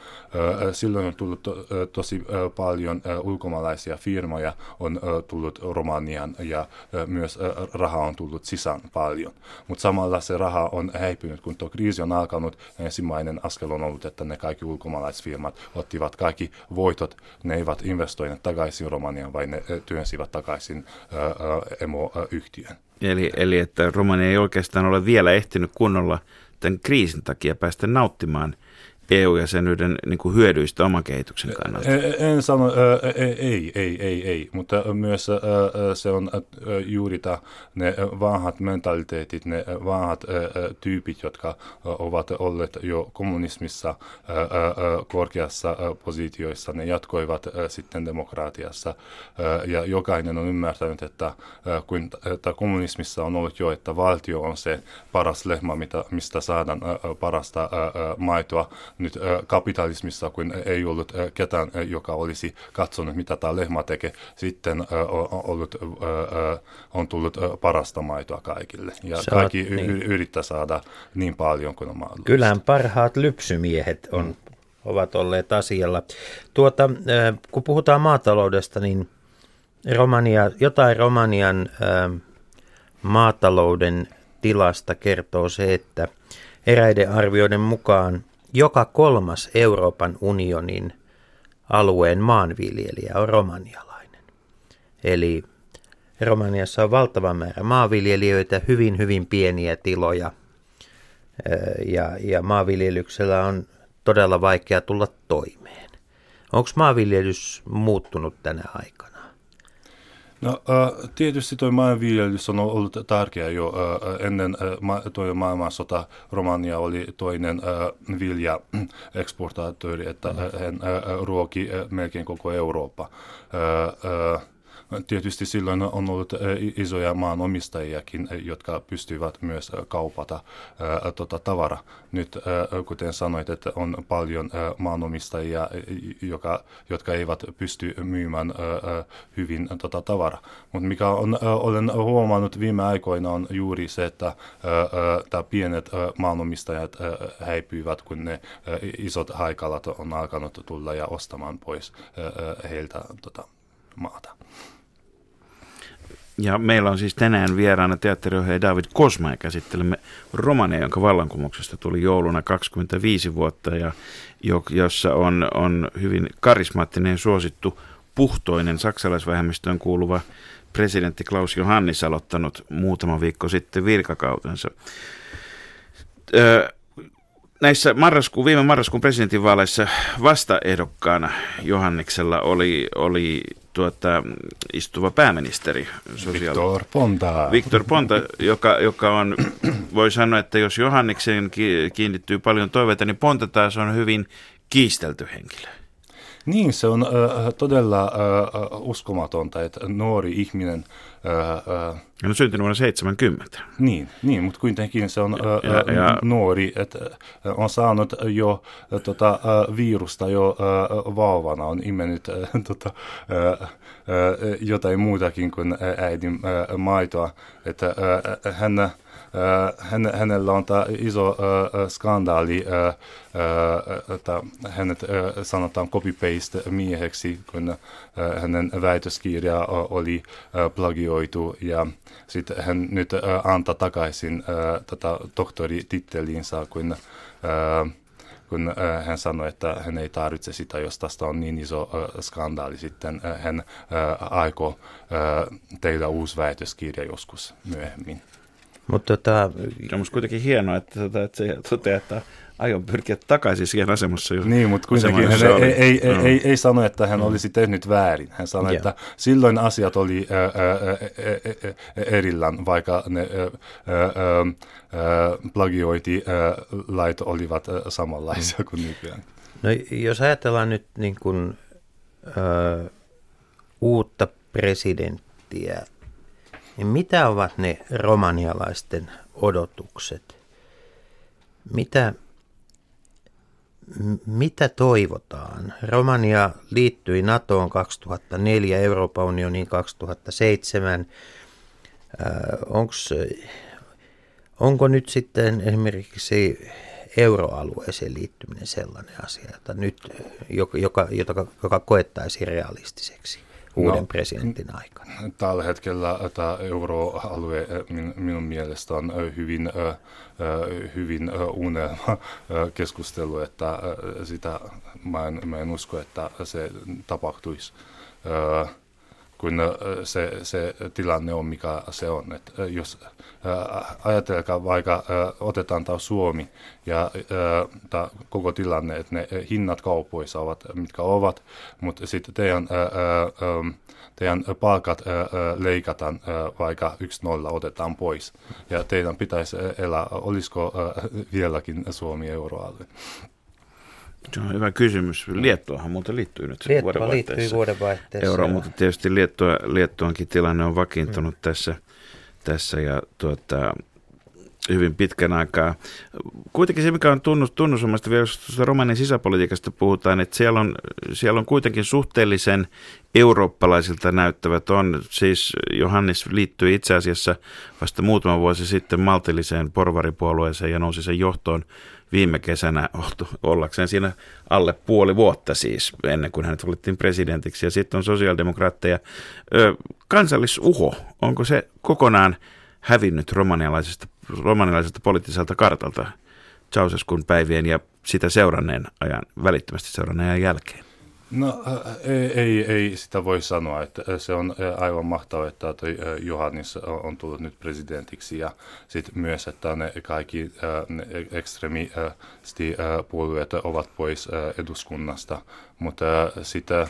Silloin on tullut tosi paljon ulkomaalaisia firmoja on tullut Romanian ja myös rahaa on tullut sisään paljon. Mutta samalla se raha on häipynyt, kun tuo kriisi on alkanut. Ensimmäinen askel on ollut, että ne kaikki ulkomaalaisfirmat ottivat kaikki voitot. Ne eivät investoineet takaisin Romaniaan, vai ne työnsivät takaisin emoyhtiön. Eli, eli että Romania ei oikeastaan ole vielä ehtinyt kunnolla tämän kriisin takia päästä nauttimaan EU-jäsenyyden niin kuin hyödyistä oman kehityksen kannalta? En sano, ei, ei, ei, ei, mutta myös se on juuri tämä, ne vanhat mentaliteetit, ne vanhat tyypit, jotka ovat olleet jo kommunismissa korkeassa positioissa, ne jatkoivat sitten demokratiassa ja jokainen on ymmärtänyt, että kun että kommunismissa on ollut jo, että valtio on se paras lehmä, mistä saadaan parasta maitoa, nyt kapitalismissa, kun ei ollut ketään, joka olisi katsonut, mitä tämä lehmä tekee, sitten ollut, on tullut parasta maitoa kaikille. Ja Sä kaikki niin. yrittää saada niin paljon kuin on mahdollista. Kylän parhaat lypsymiehet on, mm. ovat olleet asialla. Tuota, kun puhutaan maataloudesta, niin Romania, jotain Romanian maatalouden tilasta kertoo se, että eräiden arvioiden mukaan joka kolmas Euroopan unionin alueen maanviljelijä on romanialainen. Eli Romaniassa on valtava määrä maanviljelijöitä, hyvin hyvin pieniä tiloja ja, ja maanviljelyksellä on todella vaikea tulla toimeen. Onko maanviljelys muuttunut tänä aikana? No tietysti tuo maanviljelys on ollut tärkeä jo ennen tuo maailmansota. Romania oli toinen vilja eksportaattori, että hän ruoki melkein koko Eurooppa. Tietysti silloin on ollut isoja maanomistajiakin, jotka pystyvät myös kaupata tuota tavara. Nyt, kuten sanoit, että on paljon maanomistajia, joka, jotka eivät pysty myymään hyvin tuota tavara. Mutta mikä on, olen huomannut viime aikoina on juuri se, että tämä pienet maanomistajat häipyivät, kun ne isot haikalat on alkanut tulla ja ostamaan pois heiltä tuota maata. Ja meillä on siis tänään vieraana teatteriohjaaja David Kosma ja käsittelemme romania, jonka vallankumouksesta tuli jouluna 25 vuotta ja jossa on, on hyvin karismaattinen suosittu puhtoinen saksalaisvähemmistöön kuuluva presidentti Klaus Johannis aloittanut muutama viikko sitten virkakautensa. Öö, näissä marraskuun, viime marraskuun presidentinvaaleissa vastaehdokkaana Johanniksella oli, oli tuota, istuva pääministeri. Sosiaali- Viktor Ponta. Viktor Ponta, joka, joka on, voi sanoa, että jos Johanniksen kiinnittyy paljon toiveita, niin Ponta taas on hyvin kiistelty henkilö. Niin, se on äh, todella äh, uskomatonta, että nuori ihminen... Äh, äh, hän on syntynyt vuonna 70. Niin, niin mutta kuitenkin se on äh, ja, ja, nuori, että on saanut jo äh, tota, äh, virusta jo äh, vauvana, on imennyt äh, [LAUGHS] tota, äh, äh, jotain muutakin kuin äidin äh, maitoa. Että äh, hän hän, hänellä on tämä iso skandaali, että hänet sanotaan copy-paste mieheksi, kun hänen väitöskirja oli plagioitu ja sitten hän nyt antaa takaisin tätä tohtoritittelinsa, kun kun hän sanoi, että hän ei tarvitse sitä, jos tästä on niin iso skandaali. Sitten hän aikoo tehdä uusi väitöskirja joskus myöhemmin. Mutta tota, se on kuitenkin hienoa, että, tota, että se toteaa, että aion pyrkiä takaisin siihen asemassa. Niin, mutta kuitenkin hän ei, ei, ei, no. ei, ei sano, että hän mm. olisi tehnyt väärin. Hän sanoi, yeah. että silloin asiat oli ää, ää, erillään, vaikka ne ää, plagiointilait olivat samanlaisia mm. kuin nykyään. No jos ajatellaan nyt niin kuin, ää, uutta presidenttiä, niin mitä ovat ne romanialaisten odotukset? Mitä, mitä toivotaan? Romania liittyi NATOon 2004, Euroopan unioniin 2007. onks, onko nyt sitten esimerkiksi euroalueeseen liittyminen sellainen asia, jota, nyt, joka, joka, joka koettaisiin realistiseksi? Uuden no, presidentin aikana? Tällä hetkellä tämä euroalue minun mielestä on hyvin, hyvin unelma keskustelu, että sitä mä en, mä en usko, että se tapahtuisi kun se, se tilanne on, mikä se on. Et jos ajatelkaa vaikka, otetaan tämä Suomi ja tämä koko tilanne, että ne hinnat kaupoissa ovat, mitkä ovat, mutta sitten teidän, teidän palkat leikataan, vaikka yksi nolla otetaan pois. Ja teidän pitäisi elää, olisiko vieläkin Suomi euroalue? Se on hyvä kysymys. Liettuahan muuten liittyy nyt Liettua liittyy vuodenvaihteessa. Euroon, mutta tietysti Liettua, Liettuankin tilanne on vakiintunut mm. tässä, tässä ja tuota, hyvin pitkän aikaa. Kuitenkin se, mikä on tunnus, tunnusomasta vielä, jos romanin sisäpolitiikasta puhutaan, että siellä on, siellä on kuitenkin suhteellisen eurooppalaisilta näyttävät on. Siis Johannes liittyi itse asiassa vasta muutama vuosi sitten maltilliseen porvaripuolueeseen ja nousi sen johtoon viime kesänä ollakseen siinä alle puoli vuotta siis, ennen kuin hänet valittiin presidentiksi. Ja sitten on sosiaalidemokraatteja. Kansallisuho, onko se kokonaan hävinnyt romanialaisesta, romanialaisesta poliittiselta kartalta Ceausescun päivien ja sitä seuranneen ajan, välittömästi seuranneen ajan jälkeen? No ei, ei, ei sitä voi sanoa, että se on aivan mahtavaa, että toi Johannes on tullut nyt presidentiksi ja sitten myös, että ne kaikki ne ekstremisti puolueet ovat pois eduskunnasta, mutta sitä,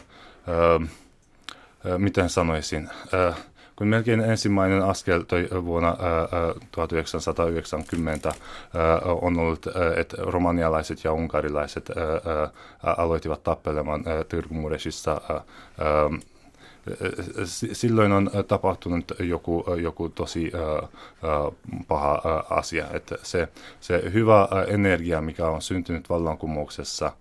miten sanoisin, kun melkein ensimmäinen askel toi vuonna ää, 1990 ää, on ollut, että romanialaiset ja unkarilaiset ää, aloitivat tappelemaan Tyrkumuresissa silloin on tapahtunut joku, joku tosi paha asia. Että se, se hyvä energia, mikä on syntynyt vallankumouksessa,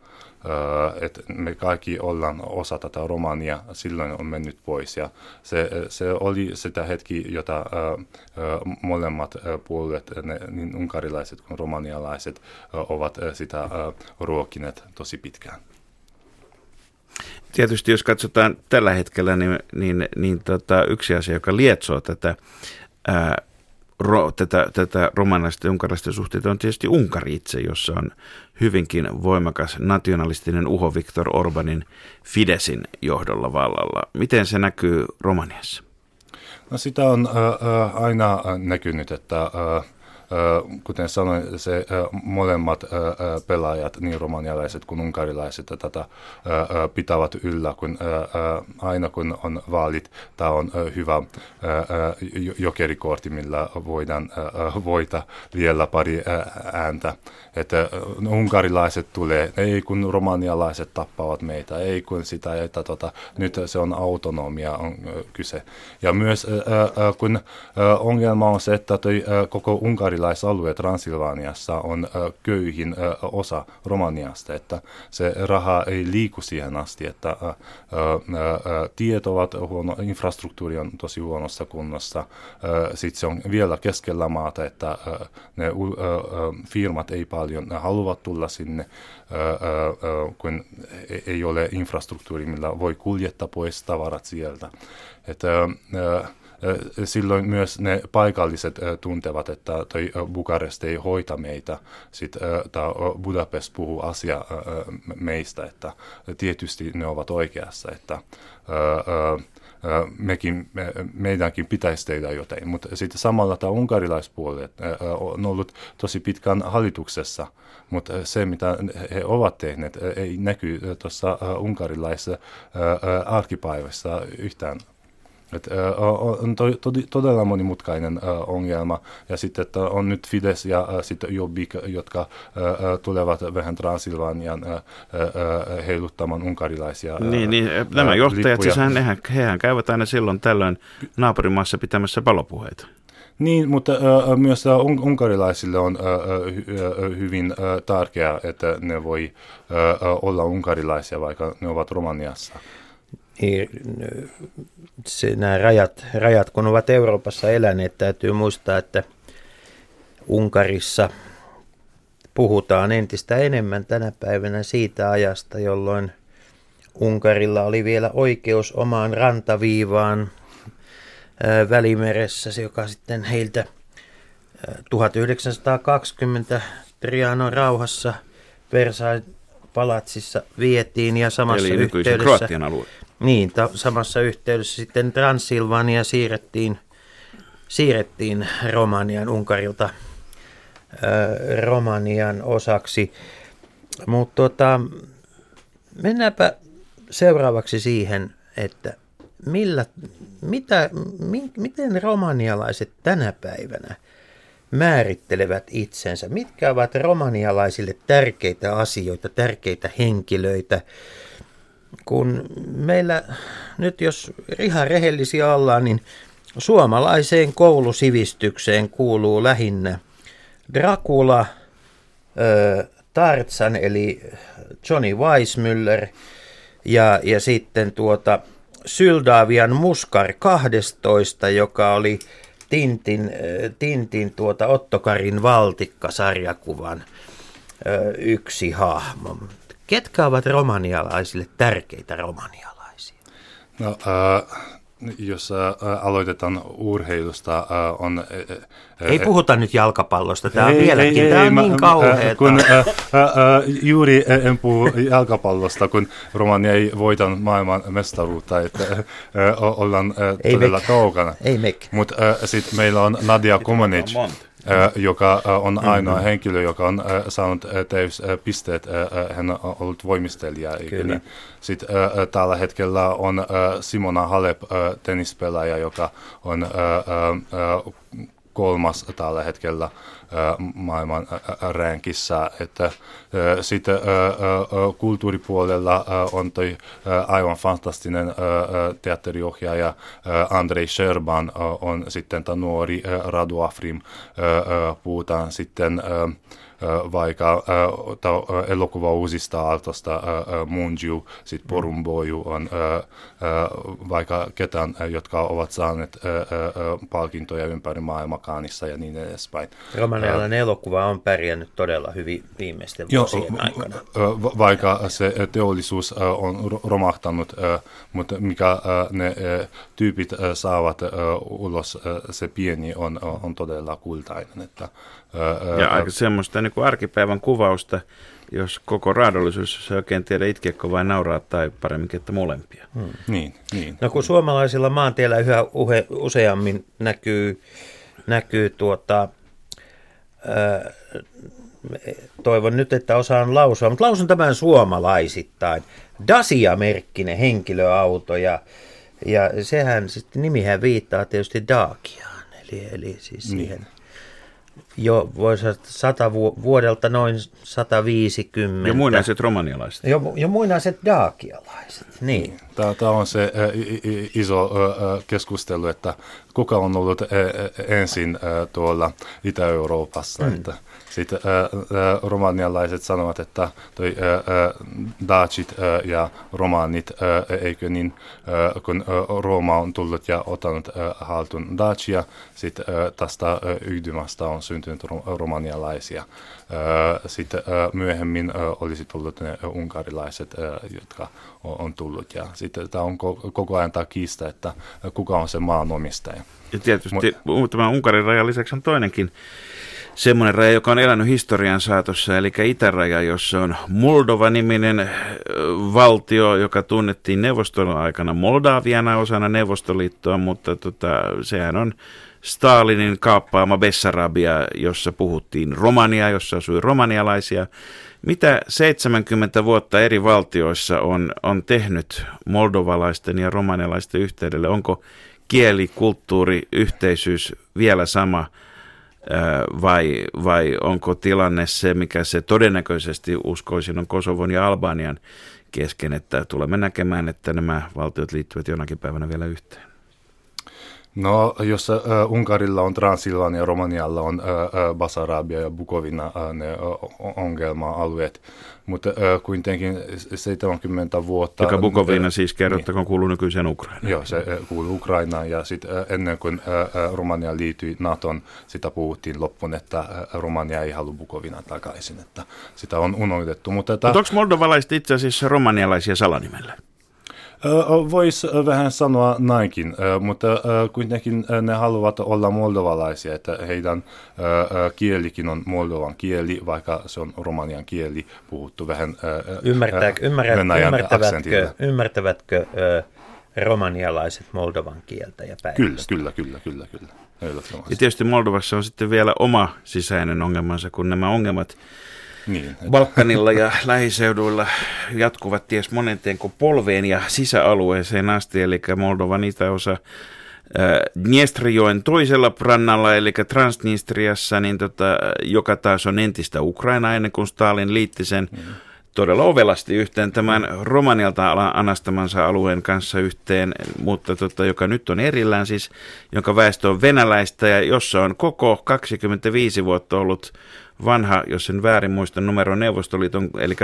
että me kaikki ollaan osa tätä Romania, silloin on mennyt pois. Ja se, se oli sitä hetki, jota molemmat puolueet, niin unkarilaiset kuin romanialaiset, ovat sitä ruokineet tosi pitkään. Tietysti jos katsotaan tällä hetkellä, niin, niin, niin tota, yksi asia, joka lietsoo tätä ää, ro, tätä, tätä romanilaisten ja unkarilaisten suhteita on tietysti Unkari itse, jossa on hyvinkin voimakas nationalistinen uho Viktor Orbanin Fidesin johdolla vallalla. Miten se näkyy Romaniassa? No sitä on äh, aina näkynyt, että äh, kuten sanoin, se molemmat pelaajat, niin romanialaiset kuin unkarilaiset, tätä pitävät yllä, kun aina kun on vaalit, tämä on hyvä jokerikortti, millä voidaan voita vielä pari ääntä. Että unkarilaiset tulee, ei kun romanialaiset tappavat meitä, ei kun sitä, että tota, nyt se on autonomia on kyse. Ja myös kun ongelma on se, että toi koko Unkari unkarilaisalue Transilvaniassa on köyhin osa Romaniasta, että se raha ei liiku siihen asti, että tiet ovat huono, infrastruktuuri on tosi huonossa kunnossa, sitten se on vielä keskellä maata, että ne firmat ei paljon haluavat tulla sinne, kun ei ole infrastruktuuri, millä voi kuljettaa pois tavarat sieltä. Että, silloin myös ne paikalliset tuntevat, että toi Bukarest ei hoita meitä, sitten Budapest puhuu asia meistä, että tietysti ne ovat oikeassa, että mekin, me, meidänkin pitäisi tehdä jotain. Mutta sitten samalla tämä unkarilaispuoli on ollut tosi pitkän hallituksessa, mutta se mitä he ovat tehneet ei näky tuossa unkarilaisessa arkipäivässä yhtään et, on to, to, todella monimutkainen ongelma. Ja sitten että on nyt Fides ja sitten Jobbik, jotka tulevat vähän Transilvanian heiluttamaan unkarilaisia Niin, niin nämä johtajat, siis hän, hehän, hehän käyvät aina silloin tällöin naapurimaassa pitämässä palopuheita. Niin, mutta äh, myös un- unkarilaisille on äh, äh, hyvin äh, tärkeää, että ne voi äh, olla unkarilaisia, vaikka ne ovat Romaniassa niin se, nämä rajat, rajat, kun ovat Euroopassa eläneet, täytyy muistaa, että Unkarissa puhutaan entistä enemmän tänä päivänä siitä ajasta, jolloin Unkarilla oli vielä oikeus omaan rantaviivaan Välimeressä, joka sitten heiltä 1920 Trianon rauhassa Versailles palatsissa vietiin ja samassa Eli yhteydessä... Kroatian alue. Niin, ta- samassa yhteydessä sitten Transilvania siirrettiin, siirrettiin Romanian Unkarilta ö, Romanian osaksi. Mutta tota, mennäänpä seuraavaksi siihen, että millä, mitä, mi, miten romanialaiset tänä päivänä määrittelevät itsensä? Mitkä ovat romanialaisille tärkeitä asioita, tärkeitä henkilöitä? Kun meillä nyt jos ihan rehellisiä ollaan, niin suomalaiseen koulusivistykseen kuuluu lähinnä Dracula, Tarzan eli Johnny Weissmuller ja, ja sitten tuota Syldavian Muskar 12, joka oli Tintin, Tintin tuota Ottokarin valtikka-sarjakuvan yksi hahmo. Ketkä ovat romanialaisille tärkeitä romanialaisia? No, äh, jos äh, aloitetaan urheilusta, äh, on... Äh, ei puhuta nyt jalkapallosta, tämä on ei, vieläkin, ei, tämä ei, on niin kauheaa. Kun, äh, äh, juuri en puhu jalkapallosta, kun Romania ei voitanut maailman mestaruutta, että äh, ollaan äh, todella kaukana. Ei Mutta äh, sitten meillä on Nadia Comaneci joka on ainoa mm-hmm. henkilö, joka on saanut pisteet. Hän on ollut voimistelija. Niin. Sitten tällä hetkellä on Simona Halep, tennispelaaja, joka on kolmas tällä hetkellä maailman ränkissä. Että sitten kulttuuripuolella on toi aivan fantastinen teatteriohjaaja Andrei Sherban on sitten tämä nuori Radu Afrim. Puhutaan sitten vaikka elokuva uusista aaltosta Munju, sitten Porumboju on vaikka ketään, jotka ovat saaneet palkintoja ympäri maailmaa Kaanissa ja niin edespäin. Romanialainen elokuva on pärjännyt todella hyvin viimeisten vuosien jo, aikana. Vaikka se teollisuus on romahtanut, mutta mikä ne tyypit saavat ulos, se pieni on, on todella kultainen. Että, ja aika semmoista niin kuin arkipäivän kuvausta, jos koko raadollisuus ei oikein tiedä itkeäkö vai nauraa tai paremminkin, että molempia. Hmm. Niin, niin. No kun suomalaisilla maantiellä yhä uhe, useammin näkyy, näkyy tuota, ää, toivon nyt, että osaan lausua, mutta lausun tämän suomalaisittain. Dacia-merkkinen henkilöauto ja, ja sehän sitten nimihän viittaa tietysti Daakiaan, eli, eli siis niin. Jo voisi sata vu- vuodelta noin 150. Ja muinaiset romanialaiset. Jo, jo muinaiset daakialaiset, niin. Tämä, tämä on se iso ä, keskustelu, että kuka on ollut ä, ensin ä, tuolla Itä-Euroopassa. Mm. Että sitten ä, ä, romanialaiset sanovat, että toi ä, ä, daacit ä, ja romanit, ä, eikö niin, ä, kun ä, Rooma on tullut ja ottanut ä, haltuun daacia, sitten ä, tästä ä, yhdymästä on syntynyt ro- romanialaisia. Sitten ä, myöhemmin ä, olisi tullut ne unkarilaiset, ä, jotka on on tullut. Ja sitten tämä on ko- koko ajan tämä kiista, että kuka on se maanomistaja. Ja tietysti tämä Unkarin rajan lisäksi on toinenkin semmoinen raja, joka on elänyt historian saatossa, eli itäraja, jossa on Moldova-niminen valtio, joka tunnettiin neuvostolon aikana Moldaviana osana Neuvostoliittoa, mutta tota, sehän on Stalinin kaappaama Bessarabia, jossa puhuttiin romania, jossa asui romanialaisia. Mitä 70 vuotta eri valtioissa on, on tehnyt moldovalaisten ja romanialaisten yhteydelle? Onko kieli, kulttuuri, yhteisyys vielä sama vai, vai onko tilanne se, mikä se todennäköisesti uskoisin on Kosovon ja Albanian kesken, että tulemme näkemään, että nämä valtiot liittyvät jonakin päivänä vielä yhteen? No, jos äh, Unkarilla on Transilvania, Romanialla on äh, Basarabia ja Bukovina äh, ne ongelma-alueet, mutta äh, kuitenkin 70 vuotta... Joka Bukovina äh, siis kerrottakoon kuuluu nykyiseen Ukrainaan. Joo, se äh, kuuluu Ukrainaan ja sitten äh, ennen kuin äh, Romania liittyi NATOon, sitä puhuttiin loppuun, että äh, Romania ei halua Bukovina takaisin, että sitä on unohdettu. Mutta, Mutta onko moldovalaiset itse asiassa romanialaisia salanimellä? Voisi vähän sanoa näinkin, mutta kuitenkin ne haluavat olla moldovalaisia, että heidän kielikin on moldovan kieli, vaikka se on romanian kieli, puhuttu vähän Ymmärtää, ymmärrät, ymmärtävätkö, ymmärtävätkö romanialaiset moldovan kieltä ja Kyllä, päivästä? kyllä, kyllä, kyllä, kyllä. Ehdottomasti. Ja tietysti Moldovassa on sitten vielä oma sisäinen ongelmansa, kun nämä ongelmat Niin, Balkanilla ja lähiseuduilla jatkuvat ties monenteenko polveen ja sisäalueeseen asti, eli Moldovan itäosa Dniestrijoen toisella rannalla, eli Transnistriassa, niin tota, joka taas on entistä Ukraina ennen kuin Stalin liitti sen todella ovelasti yhteen tämän Romanialta anastamansa alueen kanssa yhteen, mutta tota, joka nyt on erillään siis, jonka väestö on venäläistä ja jossa on koko 25 vuotta ollut vanha, jos en väärin muista, numero Neuvostoliiton, eli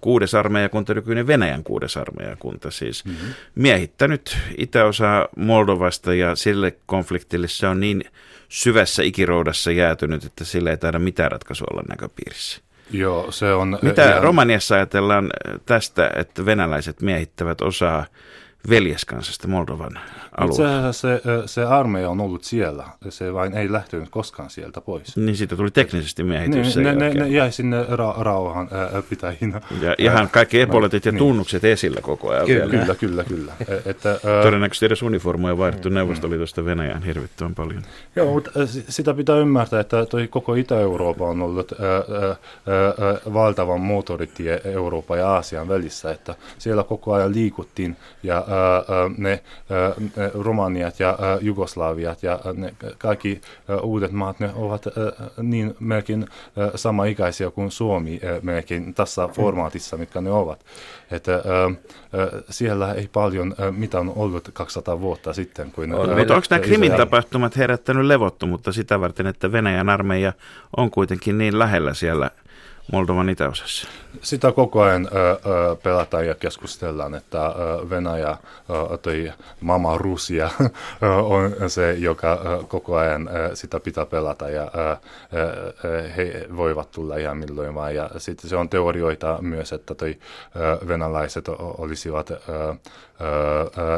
kuudes armeijakunta, nykyinen Venäjän kuudes armeijakunta siis, mm-hmm. miehittänyt itäosaa Moldovasta ja sille konfliktille se on niin syvässä ikiroudassa jäätynyt, että sillä ei taida mitään ratkaisua olla näköpiirissä. Joo, se on... Mitä ihan- Romaniassa ajatellaan tästä, että venäläiset miehittävät osaa veljeskansasta Moldovan Itse asiassa se, se armeija on ollut siellä, se vain ei lähtenyt koskaan sieltä pois. Niin siitä tuli teknisesti miehitys Niin, ne, ne, ne jäi sinne ra- rauhan ää, pitäjinä. Ja ihan kaikki epolitit ja Niin. tunnukset esillä koko ajan Kyllä. vielä. Kyllä, kyllä, kyllä. E- Että, ää, Todennäköisesti edes uniformuja on vaihdettu Neuvostoliitosta Venäjään hirvittävän paljon. Joo, mutta si- sitä pitää ymmärtää, että toi koko Itä-Eurooppa on ollut ää, ää, ää, valtavan moottoritie Euroopan ja Aasian välissä, että siellä koko ajan liikuttiin ja ää, ää, ne, ää, Romaniat ja Jugoslaviat ja ne kaikki uudet maat, ne ovat niin melkein sama-ikäisiä kuin Suomi melkein tässä formaatissa, mitkä ne ovat. Että siellä ei paljon ää, mitään ollut 200 vuotta sitten. Kuin, On. Mutta onko nämä Krimin tapahtumat herättänyt levottomuutta sitä varten, että Venäjän armeija on kuitenkin niin lähellä siellä Moldovan itäosassa? Sitä koko ajan ö, pelataan ja keskustellaan, että Venäjä, ö, toi mama Rusia [LAUGHS] on se, joka koko ajan sitä pitää pelata ja he voivat tulla ihan milloin vaan. Ja sitten se on teorioita myös, että toi venäläiset olisivat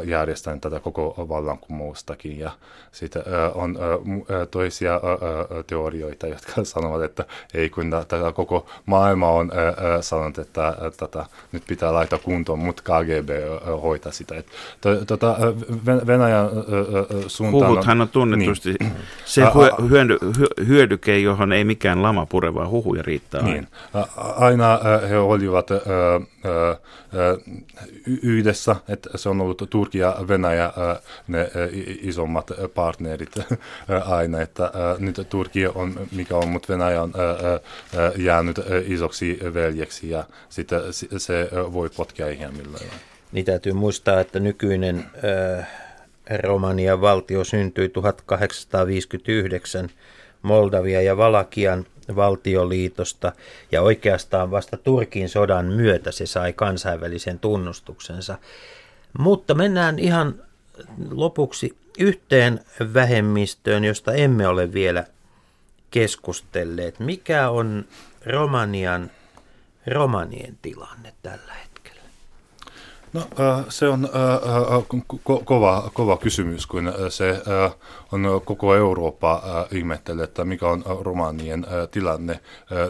järjestäneet tätä koko vallankumoustakin ja sitten on toisia teorioita, jotka [LAUGHS] sanovat, että ei kun tä- tätä koko maailma on sanonut, että tota, nyt pitää laittaa kuntoon, mutta KGB hoitaa sitä. Et, tota, Venäjän suuntaan... Huhuthan on tunnetusti niin. se hyödy, hyödyke, johon ei mikään lama pure, vaan huhuja riittää aina. Niin. Aina he olivat yhdessä, että se on ollut Turkki ja Venäjä ne isommat partnerit aina, että nyt Turkki on mikä on, mutta Venäjä on jäänyt isoksi veljeksi ja sitten se voi potkia ihan millään. Niin täytyy muistaa, että nykyinen äh, Romanian valtio syntyi 1859 Moldavia ja Valakian valtioliitosta ja oikeastaan vasta Turkin sodan myötä se sai kansainvälisen tunnustuksensa. Mutta mennään ihan lopuksi yhteen vähemmistöön, josta emme ole vielä keskustelleet. Mikä on Romanian romanien tilanne tällä hetkellä? No se on kova, kova kysymys, kun se on koko Eurooppa ihmettelee, että mikä on romanien tilanne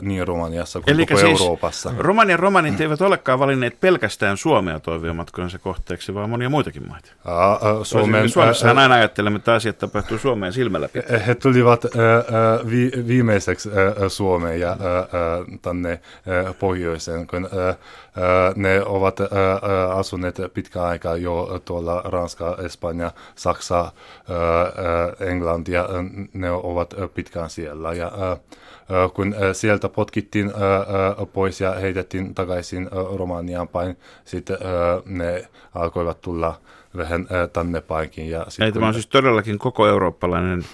niin Romaniassa kuin Eli koko siis Euroopassa. Romanian romanit eivät olekaan valinneet pelkästään Suomea toiviomatkojensa kohteeksi, vaan monia muitakin maita. Suomen, Suomessahan aina ajattelemme, että asiat tapahtuu Suomeen silmällä pitää. He tulivat viimeiseksi Suomeen ja tänne pohjoiseen, kun ne ovat asuneet pitkään aikaa jo tuolla Ranska, Espanja, Saksa, Englantia, ne ovat pitkään siellä. Ja kun sieltä potkittiin pois ja heitettiin takaisin Romaniaan päin, sitten ne alkoivat tulla vähän tänne päinkin. Ja Ei, tämä on siis todellakin koko eurooppalainen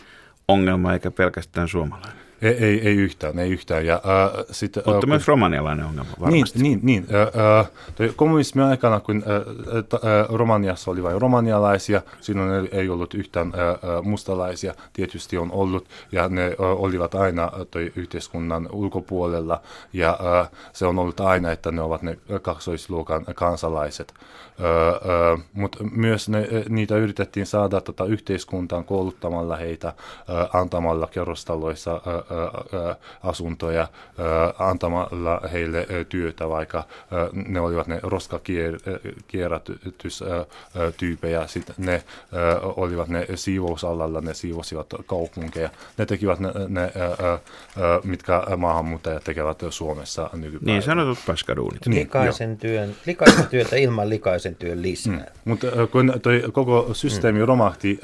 ongelma eikä pelkästään suomalainen. Ei, ei, ei yhtään, ei yhtään. Ja, äh, sit, Mutta äh, myös romanialainen ongelma varmasti. Niin, niin, niin äh, äh, kommunismin aikana, kun äh, äh, Romaniassa oli vain romanialaisia, silloin ei, ei ollut yhtään äh, mustalaisia, tietysti on ollut, ja ne äh, olivat aina toi yhteiskunnan ulkopuolella, ja äh, se on ollut aina, että ne ovat ne kaksoisluokan kansalaiset. Äh, äh, Mutta myös ne, niitä yritettiin saada tota, yhteiskuntaan kouluttamalla heitä, äh, antamalla kerrostaloissa äh, asuntoja antamalla heille työtä, vaikka ne olivat ne roskakierrätystyypejä, sitten ne olivat ne siivousalalla, ne siivosivat kaupunkeja. Ne tekivät ne, ne mitkä maahanmuuttajat tekevät Suomessa nykypäivänä. Niin sanotut paskaduunit. Niin, likaisen, työn, likaisen työtä ilman likaisen työn lisää. Mm. Mutta kun toi koko systeemi mm. romahti,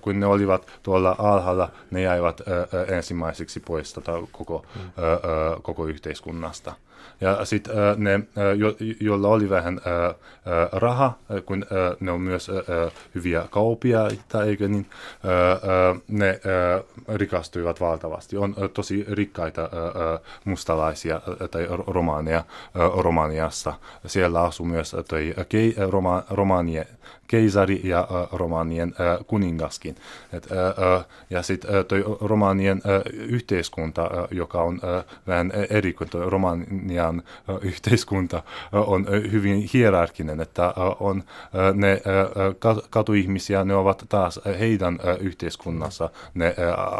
kun ne olivat tuolla alhaalla, ne jäivät ensimmäisenä ilmaiseksi pois tota koko, mm. ö, ö, koko yhteiskunnasta. Ja sitten ne, jo, joilla oli vähän ö, raha, kun ne on myös hyviä kaupia, eikö niin, ne rikastuivat valtavasti. On tosi rikkaita mustalaisia tai romaaneja Romaniassa. Siellä asuu myös toi kei, roma, keisari ja äh, romaanien äh, kuningaskin. Et, äh, ja sitten äh, toi romaanien äh, yhteiskunta, äh, joka on äh, vähän eri kuin toi romanian äh, yhteiskunta, on hyvin hierarkinen, että on ne katuihmisiä, ne ovat taas heidän yhteiskunnassa ne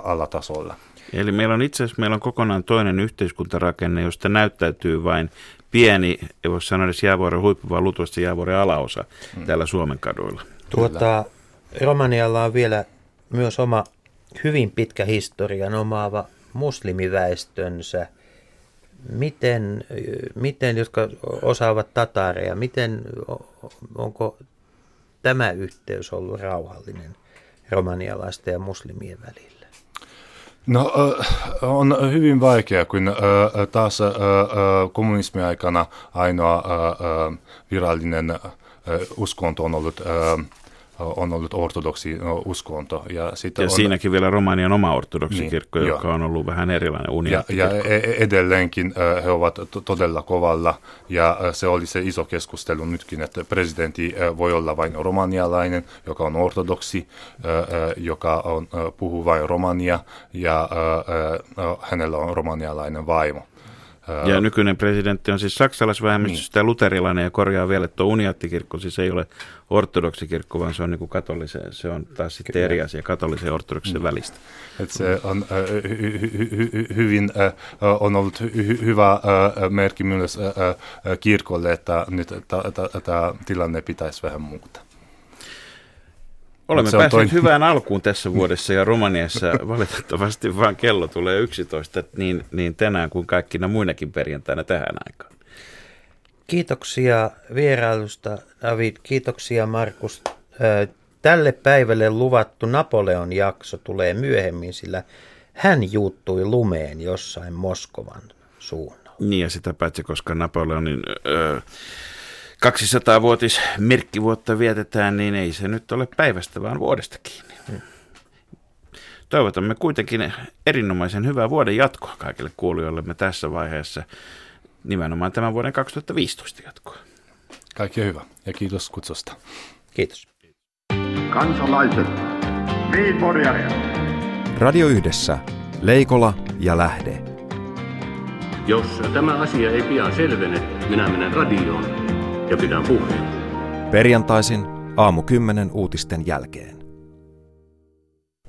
alatasolla. Eli meillä on itse asiassa meillä on kokonaan toinen yhteiskuntarakenne, josta näyttäytyy vain pieni, ei voi sanoa edes jäävuoren huippu, vaan luultavasti jäävuoren alaosa mm. täällä Suomen kaduilla. Tuota, Romanialla on vielä myös oma hyvin pitkä historian omaava muslimiväestönsä. Miten, miten jotka osaavat tatareja, miten, onko tämä yhteys ollut rauhallinen romanialaisten ja muslimien välillä? No on hyvin vaikea, kun taas kommunismin aikana ainoa virallinen uskonto on ollut on ollut ortodoksi uskonto. Ja, ja on, siinäkin vielä Romanian oma ortodoksikirkko, niin, joka jo. on ollut vähän erilainen Ja, ja e, e, edelleenkin he ovat todella kovalla, ja se oli se iso keskustelu nytkin, että presidentti voi olla vain romanialainen, joka on ortodoksi, joka on, puhuu vain romania, ja hänellä on romanialainen vaimo. Ja nykyinen presidentti on siis saksalaisvähemmistöstä niin. ja luterilainen ja korjaa vielä, että tuo uniattikirkko siis ei ole ortodoksikirkko, vaan se on niin katolisen, se on taas sitten Kyllä. eri asia katolisen ja ortodoksen mm. välistä. Että se on äh, hy, hy, hy, hyvin, äh, on ollut hy, hyvä äh, merkki myös äh, kirkolle, että nyt tämä tilanne pitäisi vähän muuttaa. Olemme päässeet toinen. hyvään alkuun tässä vuodessa ja Romaniassa [LAUGHS] valitettavasti vain kello tulee 11 niin, niin tänään kuin kaikkina muinakin perjantaina tähän aikaan. Kiitoksia vierailusta David, kiitoksia Markus. Tälle päivälle luvattu Napoleon jakso tulee myöhemmin, sillä hän juuttui lumeen jossain Moskovan suunnalla. Niin ja sitä paitsi, koska Napoleonin... Öö, 200-vuotis merkkivuotta vietetään, niin ei se nyt ole päivästä, vaan vuodesta kiinni. Hmm. Toivotamme kuitenkin erinomaisen hyvää vuoden jatkoa kaikille kuulijoillemme tässä vaiheessa, nimenomaan tämän vuoden 2015 jatkoa. Kaikki hyvä ja kiitos kutsusta. Kiitos. Kansalaiset, Radio Yhdessä, Leikola ja Lähde. Jos tämä asia ei pian selvene, minä menen radioon ja pidän puheen. Perjantaisin aamu 10 uutisten jälkeen.